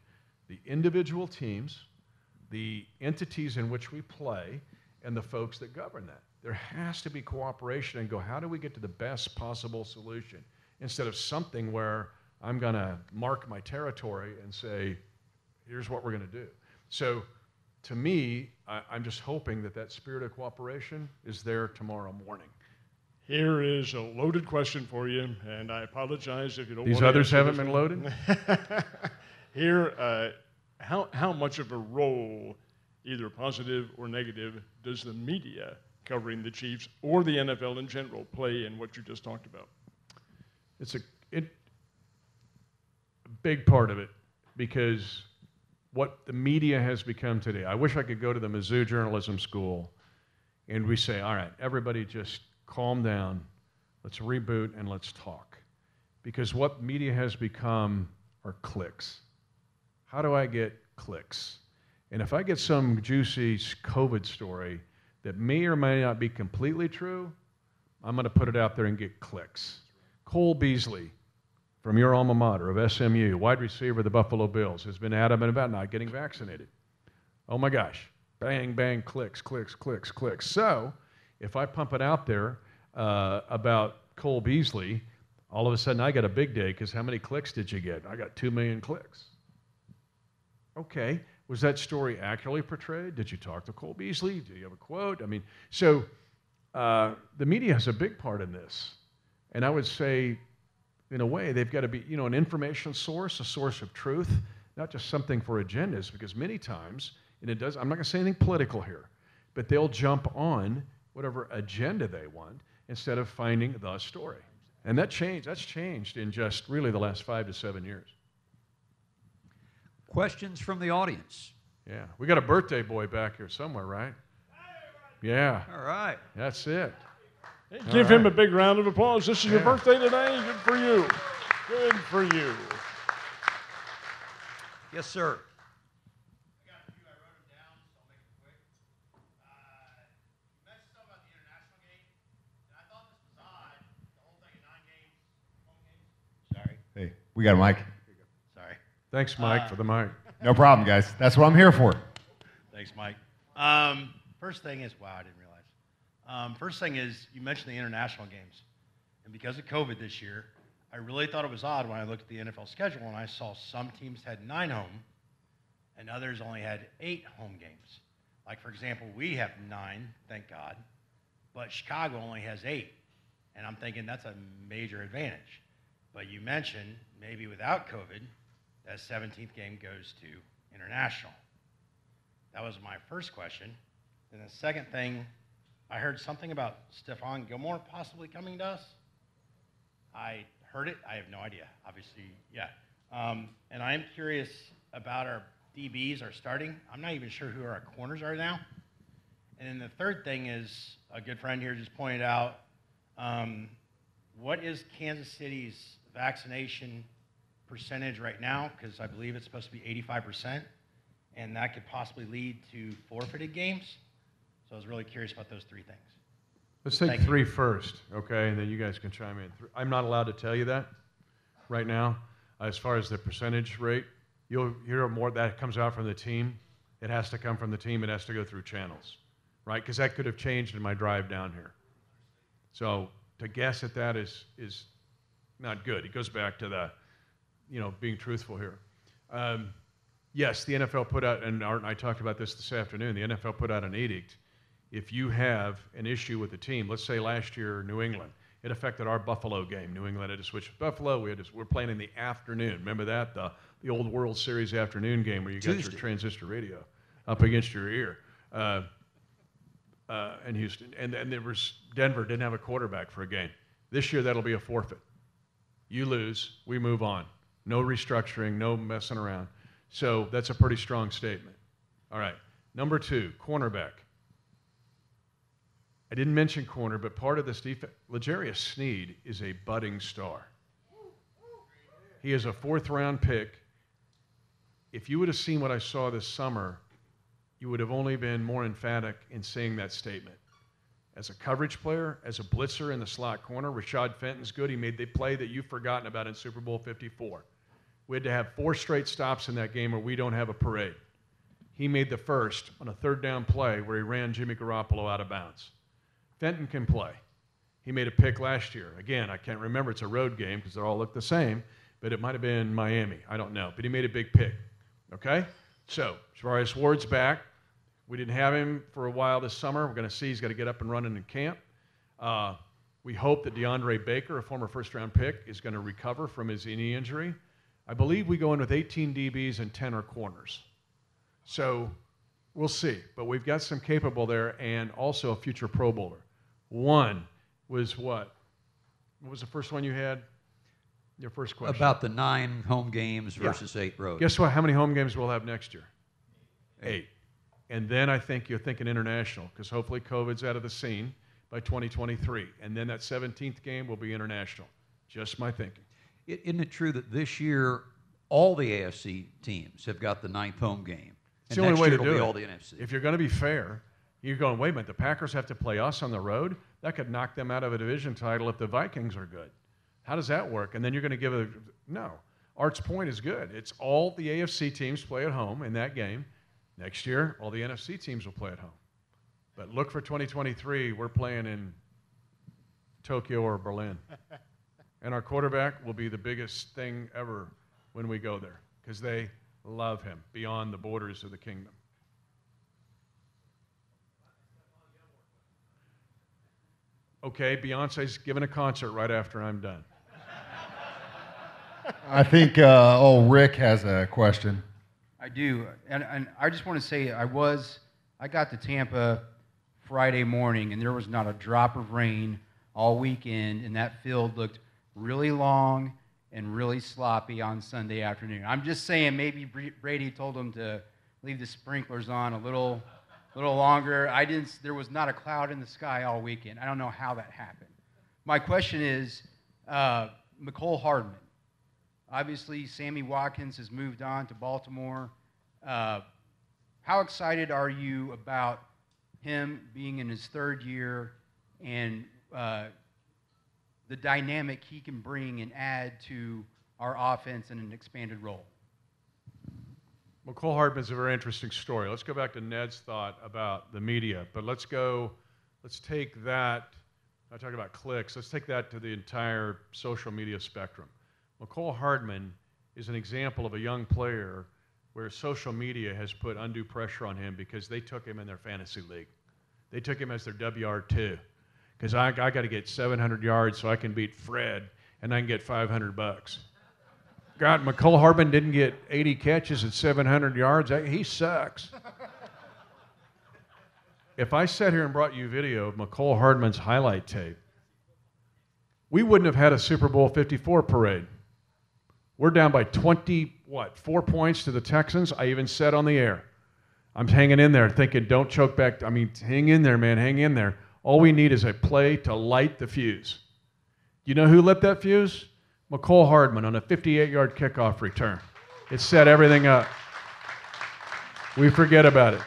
the individual teams, the entities in which we play, and the folks that govern that. There has to be cooperation and go, how do we get to the best possible solution? Instead of something where I'm going to mark my territory and say, here's what we're going to do. So to me, I, I'm just hoping that that spirit of cooperation is there tomorrow morning. Here is a loaded question for you, and I apologize if you don't. These want others haven't been loaded? Here, uh, how how much of a role, either positive or negative, does the media covering the Chiefs or the NFL in general play in what you just talked about? It's a it a big part of it because what the media has become today. I wish I could go to the Mizzou Journalism School and we say, all right, everybody just calm down, let's reboot and let's talk. Because what media has become are clicks. How do I get clicks? And if I get some juicy COVID story that may or may not be completely true, I'm going to put it out there and get clicks. Cole Beasley from your alma mater of SMU, wide receiver of the Buffalo Bills, has been adamant about not getting vaccinated. Oh my gosh. Bang, bang, clicks, clicks, clicks, clicks. So if I pump it out there uh, about Cole Beasley, all of a sudden I got a big day because how many clicks did you get? I got 2 million clicks. Okay. Was that story accurately portrayed? Did you talk to Cole Beasley? Do you have a quote? I mean, so uh, the media has a big part in this. And I would say, in a way, they've got to be, you know, an information source, a source of truth, not just something for agendas, because many times, and it does, I'm not going to say anything political here, but they'll jump on whatever agenda they want instead of finding the story. And that changed, that's changed in just really the last five to seven years. Questions from the audience? Yeah. We got a birthday boy back here somewhere, right? Yeah, All right. that's it. Hey, give him a big round of applause. This is your birthday today. Good for you. Good for you. Yes, sir. I got a few. I wrote them down, so I'll make it quick. Uh, you mentioned something about the international game, and I thought this was odd. The whole thing of nine games, home games. Sorry, Hey, we got a mic. sorry. Thanks, Mike, for the mic. No problem, guys. That's what I'm here for. Thanks, Mike. Um, first thing is, wow, I didn't realize. Um, first thing is, you mentioned the international games, and because of COVID this year, I really thought it was odd when I looked at the NFL schedule and I saw some teams had nine home, and others only had eight home games. Like for example, we have nine, thank God, but Chicago only has eight, and I'm thinking that's a major advantage. But you mentioned maybe without COVID, that 17th game goes to international. That was my first question. Then the second thing, I heard something about Stephon Gilmore possibly coming to us. I heard it. I have no idea. Obviously, yeah. Um, and I am curious about our DBs, our starting. I'm not even sure who our corners are now. And then the third thing is a good friend here just pointed out um, what is Kansas City's vaccination percentage right now? Because I believe it's supposed to be 85%, and that could possibly lead to forfeited games. So I was really curious about those three things. Let's take Thank you. three first, okay, and then you guys can chime in. I'm not allowed to tell you that right now. As far as the percentage rate, you'll hear more that comes out from the team. It has to come from the team. It has to go through channels, right? Because that could have changed in my drive down here. So to guess at that is is not good. It goes back to the you know, being truthful here. Um, yes, the NFL put out, and Art and I talked about this this afternoon. The NFL put out an edict. If you have an issue with the team, let's say last year New England, it affected our Buffalo game. New England had to switch to Buffalo. We had to, we're playing in the afternoon. Remember that the the old World Series afternoon game where you got your transistor radio up against your ear. Uh, uh, in Houston, and and there was Denver didn't have a quarterback for a game. This year that'll be a forfeit. You lose, we move on. No restructuring, no messing around. So that's a pretty strong statement. All right. Number two, cornerback. I didn't mention corner, but part of this defense, L'Jarius Sneed is a budding star. He is a fourth round pick. If you would have seen what I saw this summer, you would have only been more emphatic in saying that statement. As a coverage player, as a blitzer in the slot corner, Rashad Fenton's good. He made the play that you've forgotten about in Super Bowl 54. We had to have four straight stops in that game or we don't have a parade. He made the first on a third down play where he ran Jimmy Garoppolo out of bounds. Fenton can play. He made a pick last year. Again, I can't remember. It's a road game because they all look the same, but it might have been Miami. I don't know. But he made a big pick. Okay? So, Charvarius Ward's back. We didn't have him for a while this summer. We're going to see he's got to get up and running in camp. Uh, we hope that DeAndre Baker, a former first round pick, is going to recover from his knee injury. I believe we go in with 18 DBs and 10 are corners. So we'll see. But we've got some capable there and also a future Pro Bowler. One was what? What was the first one you had? Your first question. About the nine home games Yeah. versus eight road. Guess what? How many home games we'll have next year? Eight. And then I think you're thinking international because hopefully COVID's out of the scene by 2023. And then that 17th game will be international. Just my thinking. Isn't it true that this year all the AFC teams have got the ninth home game? It's And the only way to do it. all the NFC. If you're going to be fair, you're going, wait a minute, the Packers have to play us on the road? That could knock them out of a division title if the Vikings are good. How does that work? And then you're going to give a no. Art's point is good. It's all the AFC teams play at home in that game. Next year, all the NFC teams will play at home. But look for 2023, we're playing in Tokyo or Berlin. and our quarterback will be the biggest thing ever when we go there because they love him beyond the borders of the kingdom. Okay, Beyonce's giving a concert right after I'm done. I think, uh, oh, Rick has a question. I do, and, and I just want to say I was I got to Tampa Friday morning, and there was not a drop of rain all weekend, and that field looked really long and really sloppy on Sunday afternoon. I'm just saying maybe Brady told them to leave the sprinklers on a little little longer. I didn't. There was not a cloud in the sky all weekend. I don't know how that happened. My question is, uh, Mecole Hardman. Obviously, Sammy Watkins has moved on to Baltimore. Uh, how excited are you about him being in his third year and uh, the dynamic he can bring and add to our offense in an expanded role? Mecole Hardman's a very interesting story. Let's go back to Ned's thought about the media, but let's go, let's take that, I talk about clicks, let's take that to the entire social media spectrum. Mecole Hardman is an example of a young player where social media has put undue pressure on him because they took him in their fantasy league. They took him as their WR2 because I, I got to get 700 yards so I can beat Fred and I can get 500 bucks. God, Mecole Hardman didn't get 80 catches at 700 yards. He sucks. if I sat here and brought you video of Mecole Hardman's highlight tape, we wouldn't have had a Super Bowl 54 parade. We're down by 20, what, four points to the Texans. I even said on the air, I'm hanging in there thinking, don't choke back. I mean, hang in there, man, hang in there. All we need is a play to light the fuse. You know who lit that fuse? Mecole Hardman on a 58 yard kickoff return. It set everything up. We forget about it.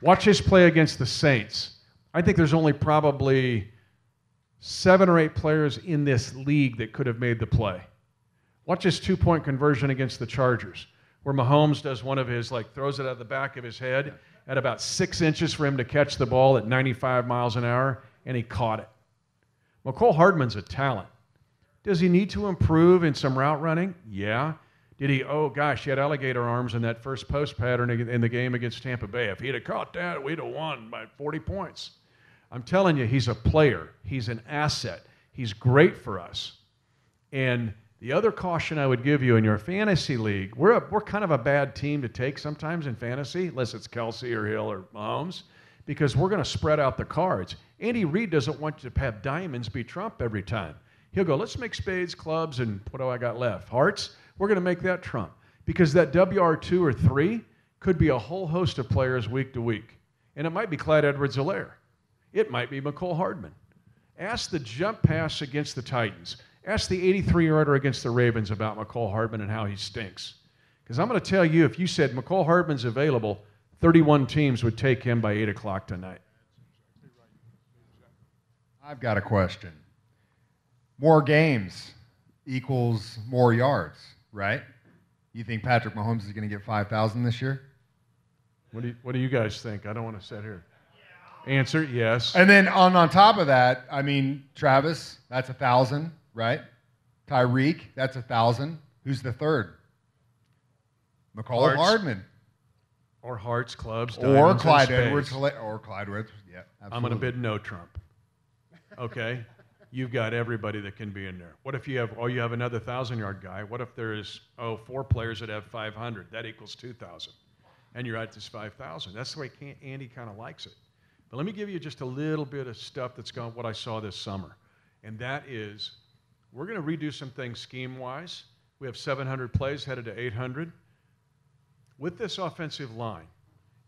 Watch his play against the Saints. I think there's only probably seven or eight players in this league that could have made the play. Watch his two point conversion against the Chargers, where Mahomes does one of his, like, throws it out the back of his head at about six inches for him to catch the ball at 95 miles an hour, and he caught it. Mecole Hardman's a talent. Does he need to improve in some route running? Yeah. Did he? Oh gosh, he had alligator arms in that first post pattern in the game against Tampa Bay. If he'd have caught that, we'd have won by 40 points. I'm telling you, he's a player. He's an asset. He's great for us. And the other caution I would give you in your fantasy league, we're, a, we're kind of a bad team to take sometimes in fantasy, unless it's Kelce or Hill or Mahomes, because we're going to spread out the cards. Andy Reid doesn't want you to have diamonds be Trump every time. He'll go, let's make spades, clubs, and what do I got left? Hearts? We're going to make that Trump. Because that WR2 or 3 could be a whole host of players week to week. And it might be Clyde Edwards Helaire. It might be Mecole Hardman. Ask the jump pass against the Titans. Ask the 83 yarder against the Ravens about Mecole Hardman and how he stinks. Because I'm going to tell you, if you said Mecole Hardman's available, 31 teams would take him by 8 o'clock tonight. I've got a question. More games equals more yards, right? You think Patrick Mahomes is going to get 5,000 this year? What do, you, what do you guys think? I don't want to sit here. Answer yes. And then on, on top of that, I mean, Travis, that's a thousand, right? Tyreek, that's a thousand. Who's the third? Hearts. Hardman. Or Hearts, clubs, Or diamonds, and Clyde spades. Edwards. Or Clyde Edwards. Yeah, absolutely. I'm going to bid no Trump. Okay? You've got everybody that can be in there. What if you have, oh, you have another 1,000 yard guy? What if there's, oh, four players that have 500? That equals 2,000. And you're at this 5,000. That's the way Andy kind of likes it. But let me give you just a little bit of stuff that's gone, what I saw this summer. And that is, we're going to redo some things scheme wise. We have 700 plays headed to 800. With this offensive line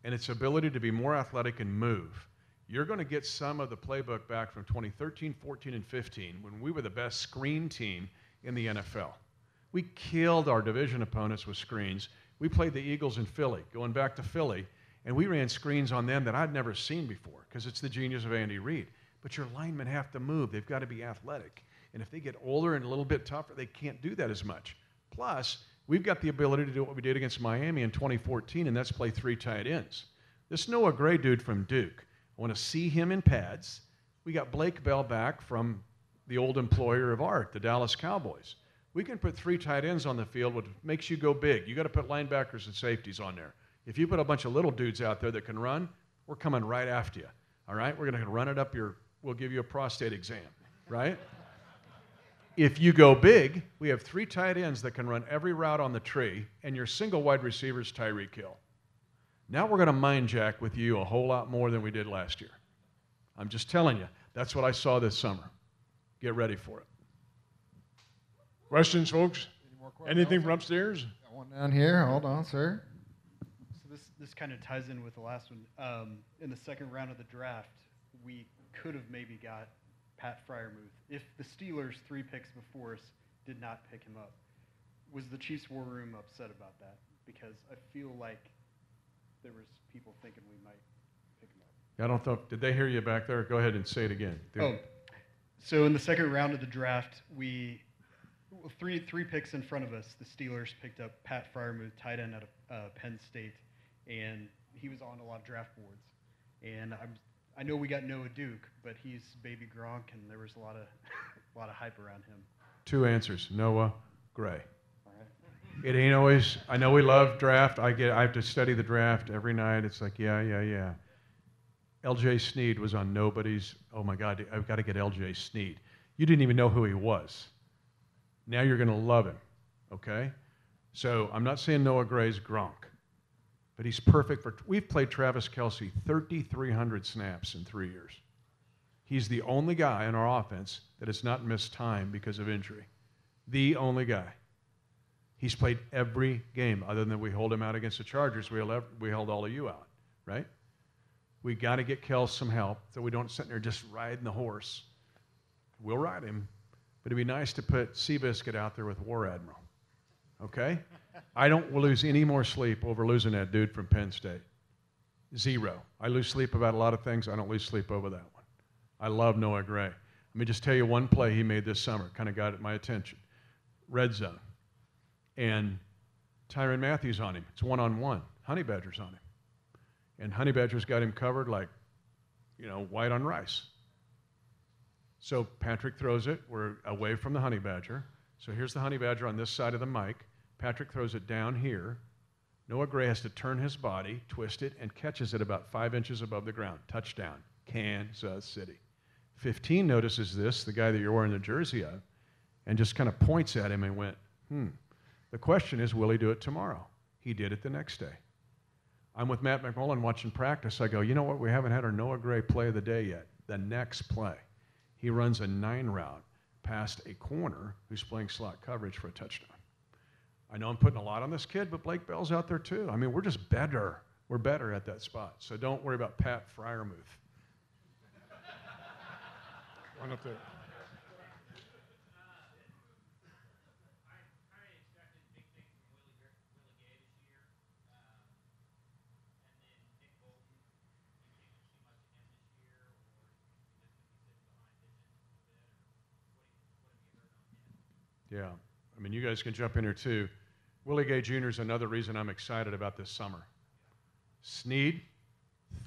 and its ability to be more athletic and move, you're going to get some of the playbook back from 2013, 14, and 15 when we were the best screen team in the NFL. We killed our division opponents with screens. We played the Eagles in Philly, going back to Philly, and we ran screens on them that I'd never seen before because it's the genius of Andy Reid. But your linemen have to move, they've got to be athletic. And if they get older and a little bit tougher, they can't do that as much. Plus, we've got the ability to do what we did against Miami in 2014, and that's play three tight ends. This Noah Gray dude from Duke, I want to see him in pads. We got Blake Bell back from the old employer of art, the Dallas Cowboys. We can put three tight ends on the field, which makes you go big. You got to put linebackers and safeties on there. If you put a bunch of little dudes out there that can run, we're coming right after you. All right? We're going to run it up your, we'll give you a prostate exam, right? If you go big, we have three tight ends that can run every route on the tree, and your single wide receiver is Tyreek Hill. Now we're going to mind jack with you a whole lot more than we did last year. I'm just telling you, that's what I saw this summer. Get ready for it. Questions, folks? Anything from upstairs? Got one down here. Hold on, sir. So this this kind of ties in with the last one. Um, in the second round of the draft, we could have maybe got Pat Freiermuth if the Steelers three picks before us did not pick him up. Was the Chiefs war room upset about that? Because I feel like there was people thinking we might pick him up. I don't know. Did they hear you back there? Go ahead and say it again. Oh, so in the second round of the draft, we three three picks in front of us. The Steelers picked up Pat Freiermuth, tight end out of uh, Penn State, and he was on a lot of draft boards. And I'm I know we got Noah Duke, but he's baby Gronk, and there was a lot of a lot of hype around him. Two answers Noah, Gray. It ain't always, I know we love draft. I get, I have to study the draft every night. It's like, yeah, yeah, yeah. LJ Sneed was on nobody's, oh my God, I've got to get LJ Sneed. You didn't even know who he was. Now you're going to love him, okay? So I'm not saying Noah Gray's Gronk, but he's perfect for, we've played Travis Kelce 3,300 snaps in three years. He's the only guy in our offense that has not missed time because of injury. The only guy. He's played every game other than we hold him out against the Chargers. We held, we held all of you out, right? We got to get Kels some help so we don't sit there just riding the horse. We'll ride him, but it'd be nice to put Seabiscuit out there with War Admiral. Okay? I don't lose any more sleep over losing that dude from Penn State. Zero. I lose sleep about a lot of things. I don't lose sleep over that one. I love Noah Gray. Let me just tell you one play he made this summer, kind of got my attention. Red zone. And Tyrann Mathieu on him. It's one on one. Honey Badger's on him. And Honey Badger's got him covered like, you know, white on rice. So Patrick throws it. We're away from the honey badger. So here's the honey badger on this side of the mic. Patrick throws it down here. Noah Gray has to turn his body, twist it, and catches it about five inches above the ground. Touchdown, Kansas City. 15 notices this, the guy that you're wearing the jersey of, and just kind of points at him and went, hmm. The question is, will he do it tomorrow? He did it the next day. I'm with Matt McMullen watching practice. I go, you know what? We haven't had our Noah Gray play of the day yet. The next play, he runs a nine route past a corner who's playing slot coverage for a touchdown. I know I'm putting a lot on this kid, but Blake Bell's out there too. I mean, we're just better. We're better at that spot. So don't worry about Pat Freiermuth. Run up there. Yeah. I mean, you guys can jump in here too. Willie Gay Jr. is another reason I'm excited about this summer. Sneed,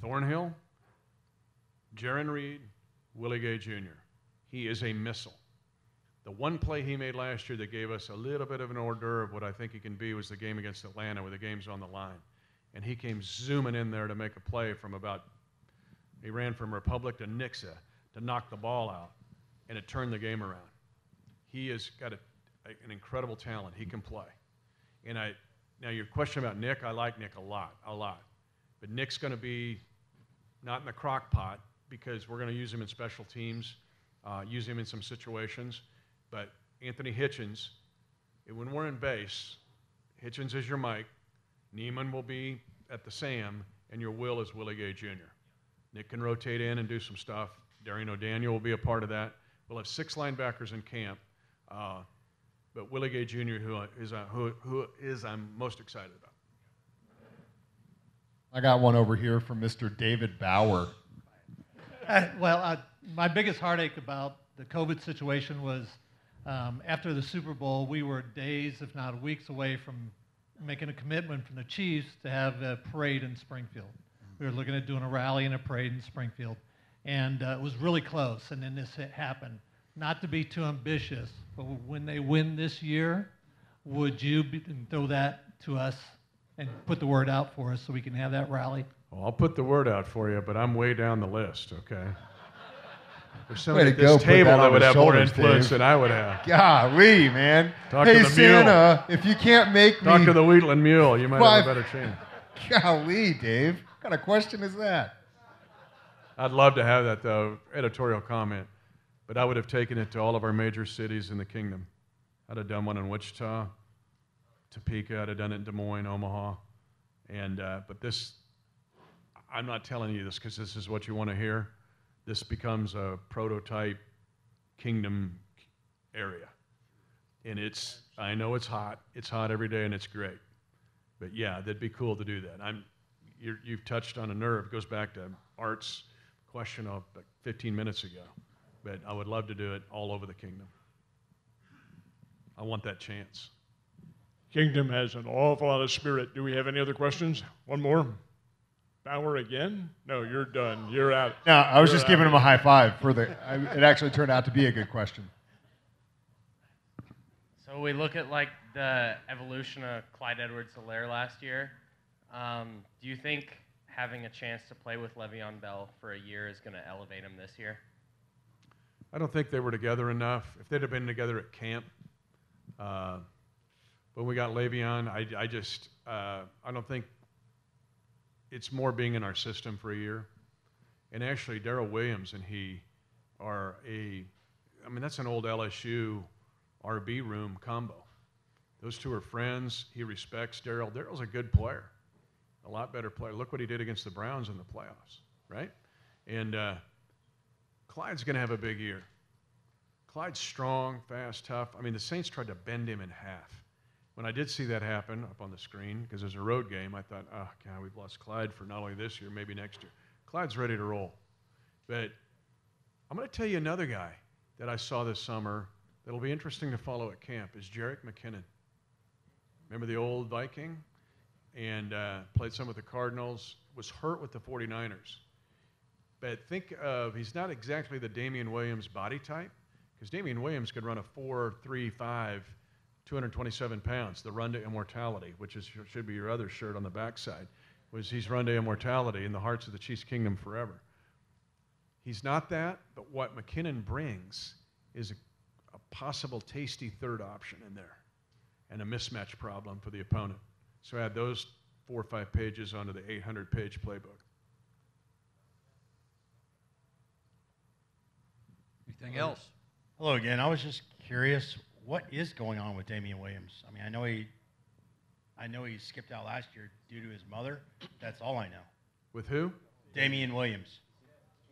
Thornhill, Jarran Reed, Willie Gay Jr. He is a missile. The one play he made last year that gave us a little bit of an hors d'oeuvre of what I think he can be was the game against Atlanta where the game's on the line. And he came zooming in there to make a play from about, he ran from Republic to Nixa to knock the ball out, and it turned the game around. He has got a, an incredible talent. He can play. And I, now your question about Nick, I like Nick a lot, a lot. But Nick's going to be not in the crock pot because we're going to use him in special teams, uh, use him in some situations. But Anthony Hitchens, when we're in base, Hitchens is your Mike, Niemann will be at the Sam, and your Will is Willie Gay Jr. Nick can rotate in and do some stuff. Dorian O'Daniel will be a part of that. We'll have six linebackers in camp. Uh, but Willie Gay Jr., who is, uh, who, who is I'm most excited about. I got one over here from Mr. David Bauer. Uh, well, uh, my biggest heartache about the COVID situation was um, after the Super Bowl, we were days, if not weeks, away from making a commitment from the Chiefs to have a parade in Springfield. We were looking at doing a rally and a parade in Springfield, and uh, it was really close. And then this happened. Not to be too ambitious, but when they win this year, would you be, throw that to us and put the word out for us so we can have that rally? Well, I'll put the word out for you, but I'm way down the list, okay? There's Way somebody to at this go, put table that that, on would have more influence Dave. than I would have. Golly, man. Talk hey, to the Santa, if you can't make me Talk me. to the Wheatland Mule. You might Five- have a better chance. Golly, Dave. What kind of question is that? I'd love to have that, though, editorial comment, but I would have taken it to all of our major cities in the kingdom. I'd have done one in Wichita, Topeka, I'd have done it in Des Moines, Omaha. And, uh, but this, I'm not telling you this because this is what you want to hear. This becomes a prototype kingdom area. And it's, I know it's hot. It's hot every day and it's great. But yeah, that'd be cool to do that. I'm, you're, you've touched on a nerve. It goes back to Art's question of like 15 minutes ago. But I would love to do it all over the kingdom. I want that chance. Kingdom has an awful lot of spirit. Do we have any other questions? One more? Bauer again? No, you're done. You're out. No, I was You're just giving out. him a high five for the. I, it actually turned out to be a good question. So we look at like the evolution of Clyde Edwards-Helaire last year. Um, do you think having a chance to play with Le'Veon Bell for a year is going to elevate him this year? I don't think they were together enough. If they'd have been together at camp, uh, when we got Le'Veon, I, I just, uh, I don't think it's more being in our system for a year. And actually, Daryl Williams and he are a, I mean, that's an old LSU RB room combo. Those two are friends. He respects Daryl. Daryl's a good player, a lot better player. Look what he did against the Browns in the playoffs, right? And uh, Clyde's going to have a big year. Clyde's strong, fast, tough. I mean, the Saints tried to bend him in half. When I did see that happen up on the screen, because there's a road game, I thought, oh, God, we've lost Clyde for not only this year, maybe next year. Clyde's ready to roll. But I'm going to tell you another guy that I saw this summer that'll be interesting to follow at camp is Jerick McKinnon. Remember the old Viking? And uh, played some with the Cardinals, was hurt with the 49ers. But think of he's not exactly the Damien Williams body type, because Damien Williams could run a 4 3 5, 227 pounds, the run to immortality, which is, should be your other shirt on the backside, was he's run to immortality in the hearts of the Chiefs kingdom forever. He's not that, but what McKinnon brings is a, a possible tasty third option in there and a mismatch problem for the opponent. So add those four or five pages onto the 800 page playbook. Anything else? Hello again. I was just curious, what is going on with Damien Williams? I mean, I know he, I know he skipped out last year due to his mother. That's all I know. With who? Damien Williams.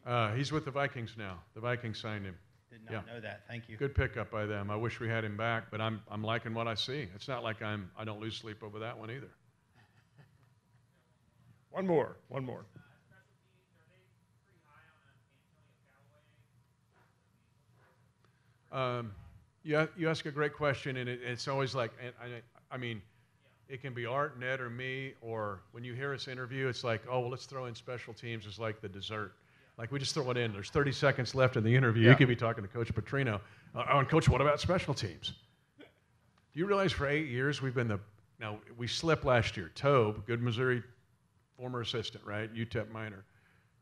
Uh, he's with the Vikings now. The Vikings signed him. Did not Yeah. know that. Thank you. Good pickup by them. I wish we had him back, but I'm, I'm liking what I see. It's not like I'm, I don't lose sleep over that one either. One more. One more. Um, you, you ask a great question, and it, it's always like, and I, I mean, it can be Art, Ned, or me, or when you hear us interview, it's like, oh, well, let's throw in special teams as like the dessert. Like we just throw it in. There's 30 seconds left in the interview. Yeah. You could be talking to Coach Petrino. Uh, oh, and Coach, what about special teams? Do you realize for eight years we've been the now we slipped last year. Toub, good Missouri former assistant, right? UTEP minor,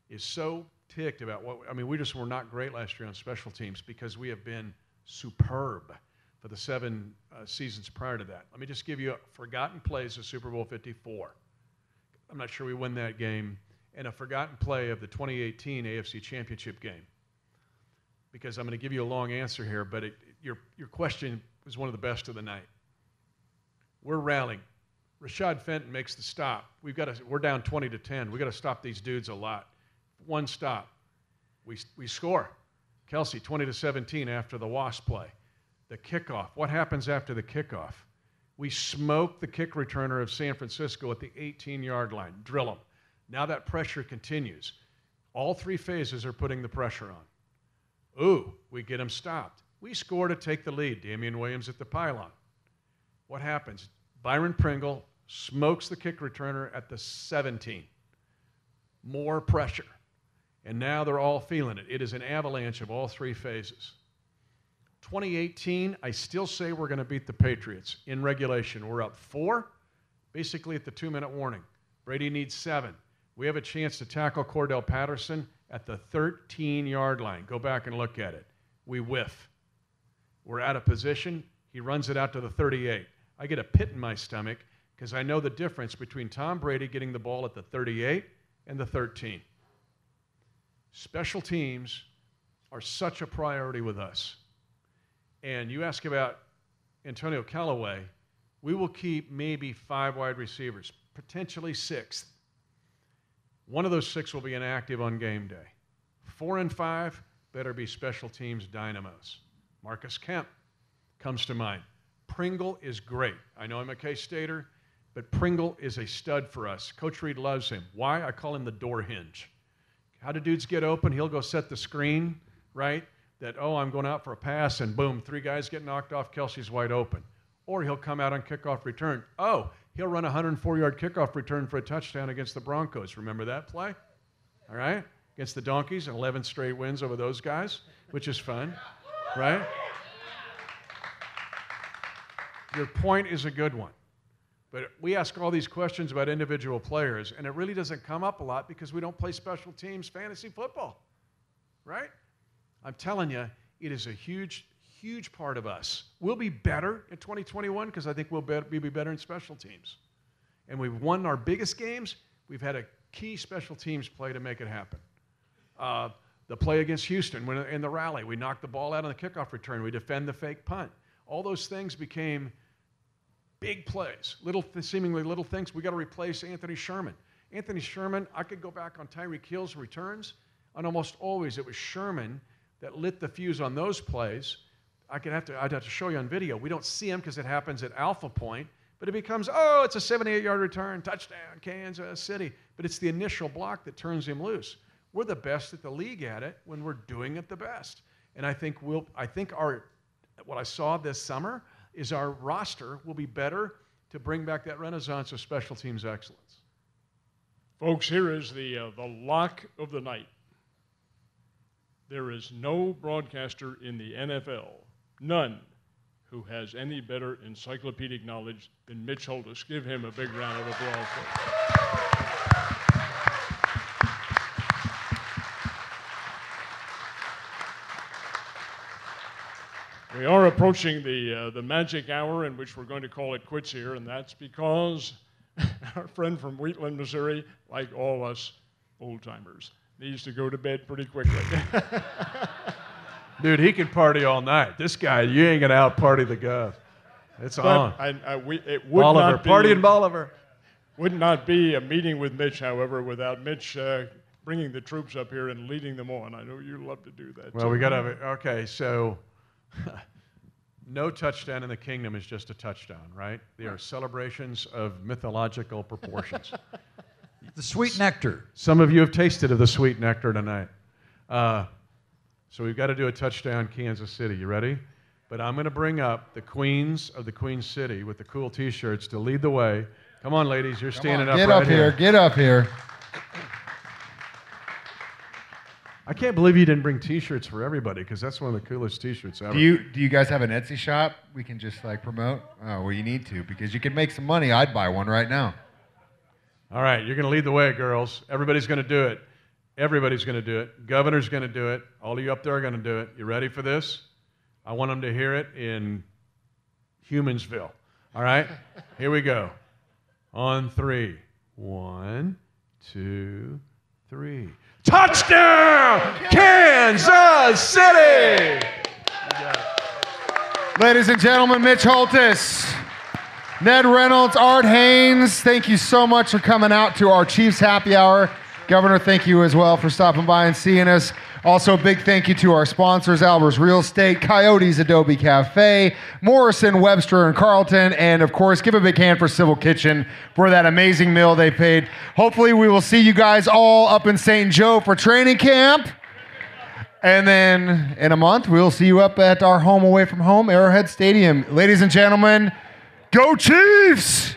is so ticked about what I mean. We just were not great last year on special teams because we have been superb for the seven uh, seasons prior to that. Let me just give you a forgotten plays of Super Bowl 54. I'm not sure we win that game, and a forgotten play of the 2018 AFC Championship game. Because I'm going to give you a long answer here, but it, your your question was one of the best of the night. We're rallying. Rashad Fenton makes the stop. We've got to, we're down 20 to 10. We've got to stop these dudes a lot. One stop. We, we score. Kelce, 20 to 17 after the Wasp play. The kickoff. What happens after the kickoff? We smoke the kick returner of San Francisco at the 18 yard line. Drill them. Now that pressure continues. All three phases are putting the pressure on. Ooh, we get them stopped. We score to take the lead. Damien Williams at the pylon. What happens? Byron Pringle smokes the kick returner at the 17. More pressure. And now they're all feeling it. It is an avalanche of all three phases. 2018, I still say we're going to beat the Patriots in regulation. We're up four, basically at the two minute warning. Brady needs seven. We have a chance to tackle Cordarrelle Patterson at the 13 yard line. Go back and look at it. We whiff. We're out of position. He runs it out to the 38. I get a pit in my stomach because I know the difference between Tom Brady getting the ball at the 38 and the 13. Special teams are such a priority with us. And you ask about Antonio Callaway, we will keep maybe five wide receivers, potentially six. One of those six will be inactive on game day. Four and five better be special teams dynamos. Marcus Kemp comes to mind. Pringle is great. I know I'm a K Stater, but Pringle is a stud for us. Coach Reid loves him. Why? I call him the door hinge. How do dudes get open? He'll go set the screen, right? That, oh, I'm going out for a pass, and boom, three guys get knocked off. Kelce's wide open. Or he'll come out on kickoff return. Oh, he'll run a 104 yard kickoff return for a touchdown against the Broncos. Remember that play? All right? Against the Donkeys, 11 straight wins over those guys, which is fun, right? Your point is a good one. But we ask all these questions about individual players, and it really doesn't come up a lot because we don't play special teams fantasy football, right? I'm telling you, it is a huge, huge part of us. We'll be better in 2021 because I think we'll be, be better in special teams. And we've won our biggest games. We've had a key special teams play to make it happen. Uh, the play against Houston in the rally, we knocked the ball out on the kickoff return. We defend the fake punt. All those things became big plays, little seemingly little things. We got to replace Anthony Sherman. Anthony Sherman, I could go back on Tyreek Hill's returns, and almost always it was Sherman that lit the fuse on those plays. I could have to, I'd have to show you on video. We don't see him because it happens at Alpha Point, but it becomes, oh, it's a 78 yard return, touchdown, Kansas City. But it's the initial block that turns him loose. We're the best at the league at it when we're doing it the best. And I think we'll, I think our, what I saw this summer is our roster will be better to bring back that renaissance of special teams excellence. Folks, here is the, uh, the lock of the night. There is no broadcaster in the NFL, none, who has any better encyclopedic knowledge than Mitch Holthus. Give him a big round of applause. Folks. We are approaching the, uh, the magic hour in which we're going to call it quits here, and that's because our friend from Wheatland, Missouri, like all us old timers, needs to go to bed pretty quickly. Dude, he can party all night. This guy, you ain't gonna out party the gov. It's on. but I, I, we, it would Bolivar, not be, party in Bolivar. would not be a meeting with Mitch, however, without Mitch uh, bringing the troops up here and leading them on. I know you love to do that. Well, too. we got to. Okay, so no touchdown in the kingdom is just a touchdown, right? They are celebrations of mythological proportions. The sweet nectar. Some of you have tasted of the sweet nectar tonight. Uh, so we've got to do a touchdown, Kansas City. You ready? But I'm going to bring up the queens of the Queen City with the cool T-shirts to lead the way. Come on, ladies, you're standing up Get right up here. Get up here. I can't believe you didn't bring T-shirts for everybody because that's one of the coolest T-shirts ever. Do you do you guys have an Etsy shop we can just like promote? Oh, well, you need to because you can make some money. I'd buy one right now. All right, you're going to lead the way, girls. Everybody's going to do it. Everybody's going to do it. Governor's going to do it. All of you up there are going to do it. You ready for this? I want them to hear it in Humansville. All right? Here we go. On three. One, two, three. Touchdown! Kansas City! Ladies and gentlemen, Mitch Holthus, Ned Reynolds, Art Hains, thank you so much for coming out to our Chiefs Happy Hour. Governor, thank you as well for stopping by and seeing us. Also, a big thank you to our sponsors, Albers Real Estate, Coyotes Adobe Cafe, Morrison, Webster, and Carlton, and of course, give a big hand for Civil Kitchen for that amazing meal they paid. Hopefully, we will see you guys all up in St. Joe for training camp. And then in a month, we'll see you up at our home away from home, Arrowhead Stadium. Ladies and gentlemen, go Chiefs!